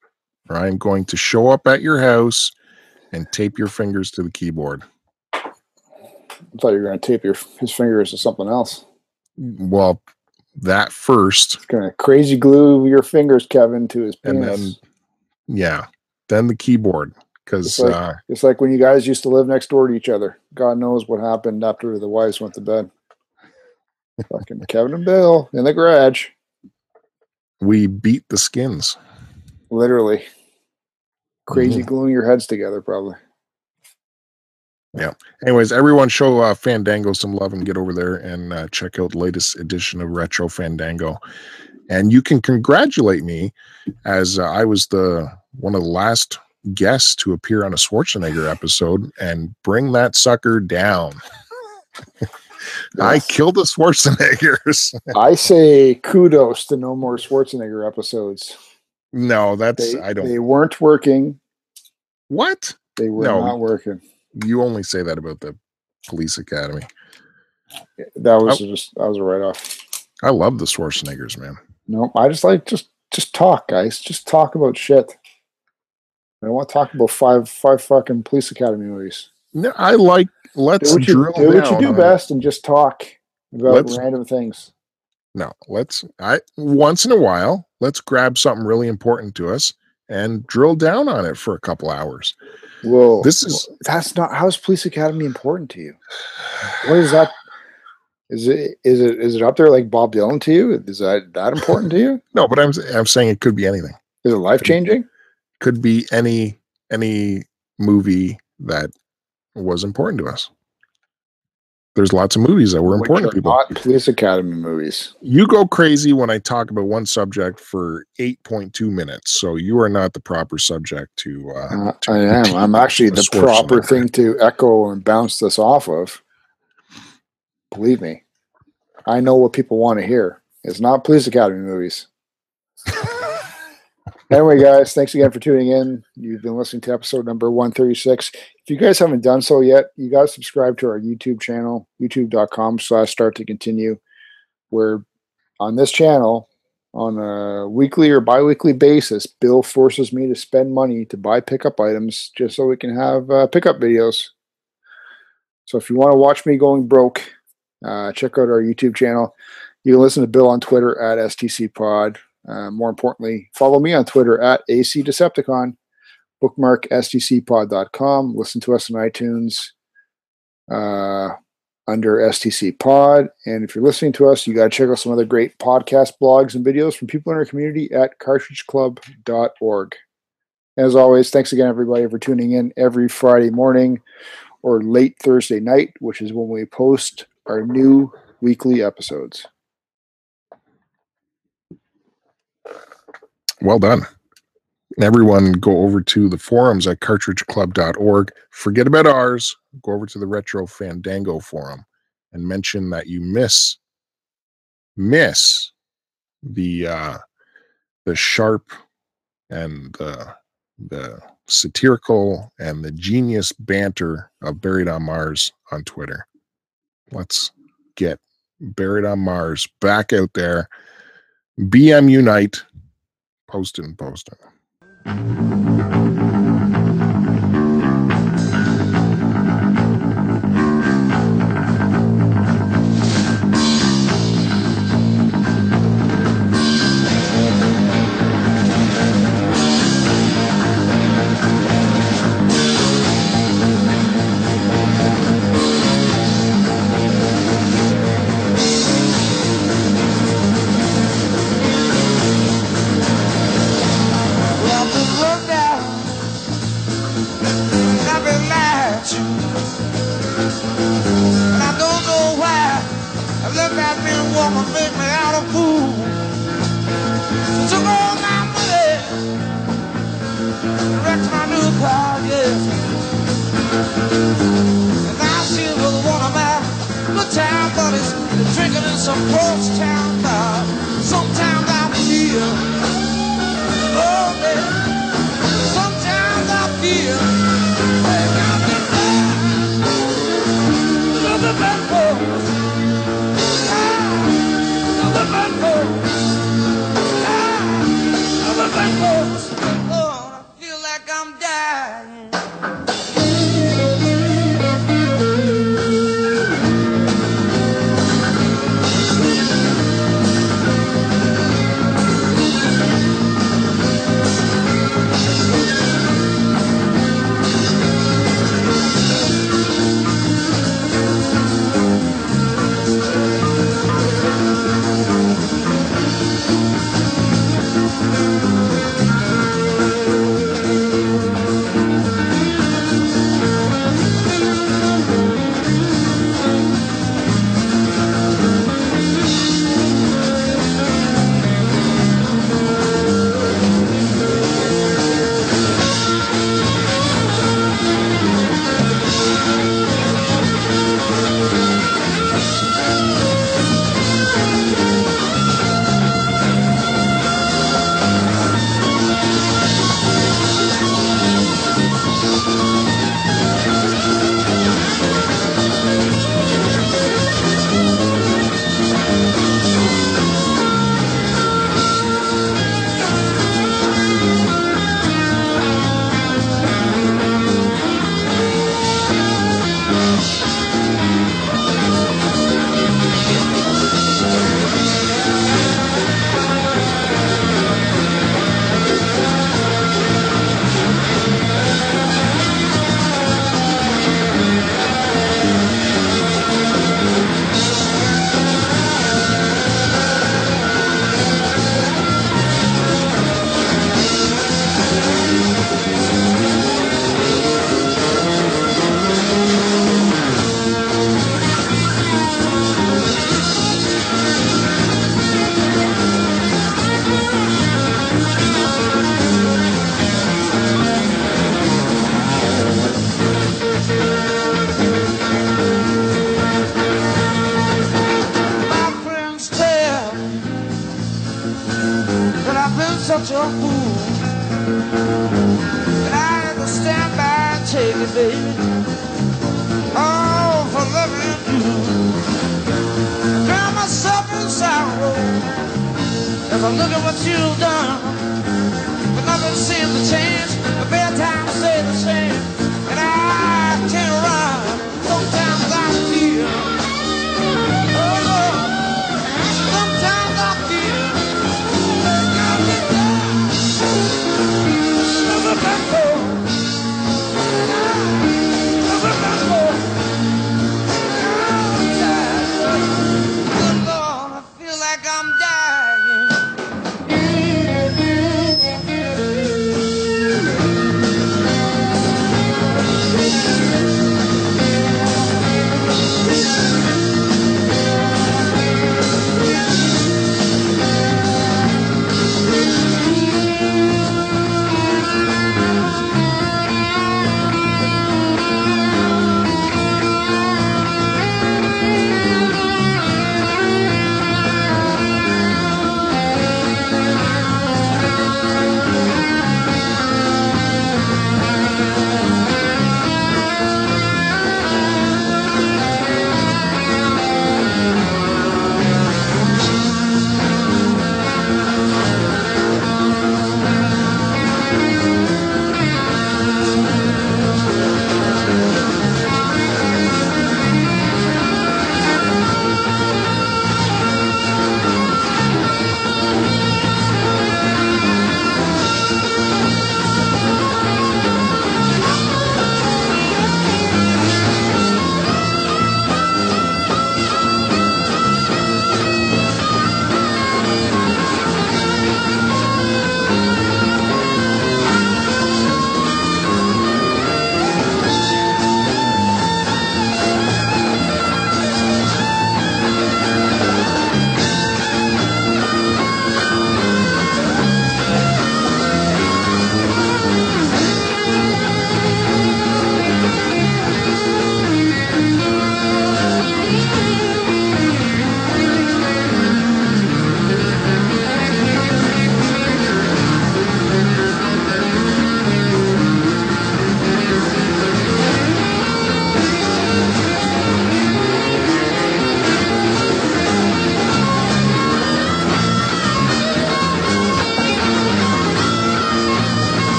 or I'm going to show up at your house and tape your fingers to the keyboard.
I thought you were going to tape your his fingers to something else.
Well, that first,
crazy glue your fingers, Kevin, to his
and then yeah, then the keyboard because
It's like-
uh,
it's like when you guys used to live next door to each other. God knows what happened after the wives went to bed. Fucking Kevin and Bill in the garage,
we beat the skins.
literally. Crazy
Mhm.
gluing your heads together, probably.
Anyways, everyone show uh, Fandango some love and get over there and uh, check out the latest edition of Retro Fandango. And you can congratulate me as uh, I was the one of the last guests to appear on a Schwarzenegger episode and bring that sucker down. *laughs* I killed the Schwarzeneggers. *laughs*
I say kudos to no more Schwarzenegger episodes.
no, that's
They,
I don't.
they weren't working.
what?
They were
No.
not working.
You only say that about the Police Academy.
That was
Oh.
just that was a write off.
I love the Schwarzeneggers, man.
No, I just like just just talk, guys. Just talk about shit. I don't want to talk about five five fucking police academy movies.
No, I like let's
Do what you, do, what you do best and just talk about
Let's-
random things.
No, let's I once in a while, let's grab something really important to us and drill down on it for a couple hours.
Whoa,
This is
that's not how's police academy important to you? What is that? Is it is it is it up there like Bob Dylan to you? Is that that important to you? *laughs*
no, but I'm I'm saying it could be anything.
Is it life changing?
Could be any any movie that was important to us. There's lots of movies that were important to people.
Not police academy movies.
you go crazy when I talk about one subject for 8.2 minutes. So you are not the proper subject to. Uh,
Uh,
to
I am. I'm actually the proper thing to echo and bounce this off of. Believe me, I know what people want to hear. It's not police academy movies. *laughs* anyway, guys, thanks again for tuning in. You've been listening to episode number 136. If you guys haven't done so yet, you got to subscribe to our YouTube channel, youtube.com slash start to continue, where on this channel, on a weekly or bi-weekly basis, Bill forces me to spend money to buy pickup items just so we can have uh, pickup videos. So if you want to watch me going broke, uh, check out our YouTube channel. You can listen to Bill on Twitter at STCPod. Uh, more importantly, follow me on Twitter at AC Decepticon. Bookmark stcpod.com. Listen to us on iTunes uh, under STC Pod. And if you're listening to us, you got to check out some other great podcast blogs and videos from people in our community at cartridgeclub.org. As always, thanks again, everybody, for tuning in every Friday morning or late Thursday night, which is when we post our new weekly episodes.
Well done. Everyone go over to the forums at cartridgeclub.org. Forget about ours. Go over to the Retro Fandango forum and mention that you miss miss the uh the sharp and the the satirical and the genius banter of Buried on Mars on Twitter. Let's get Buried on Mars back out there. BM Unite. Posting, posting.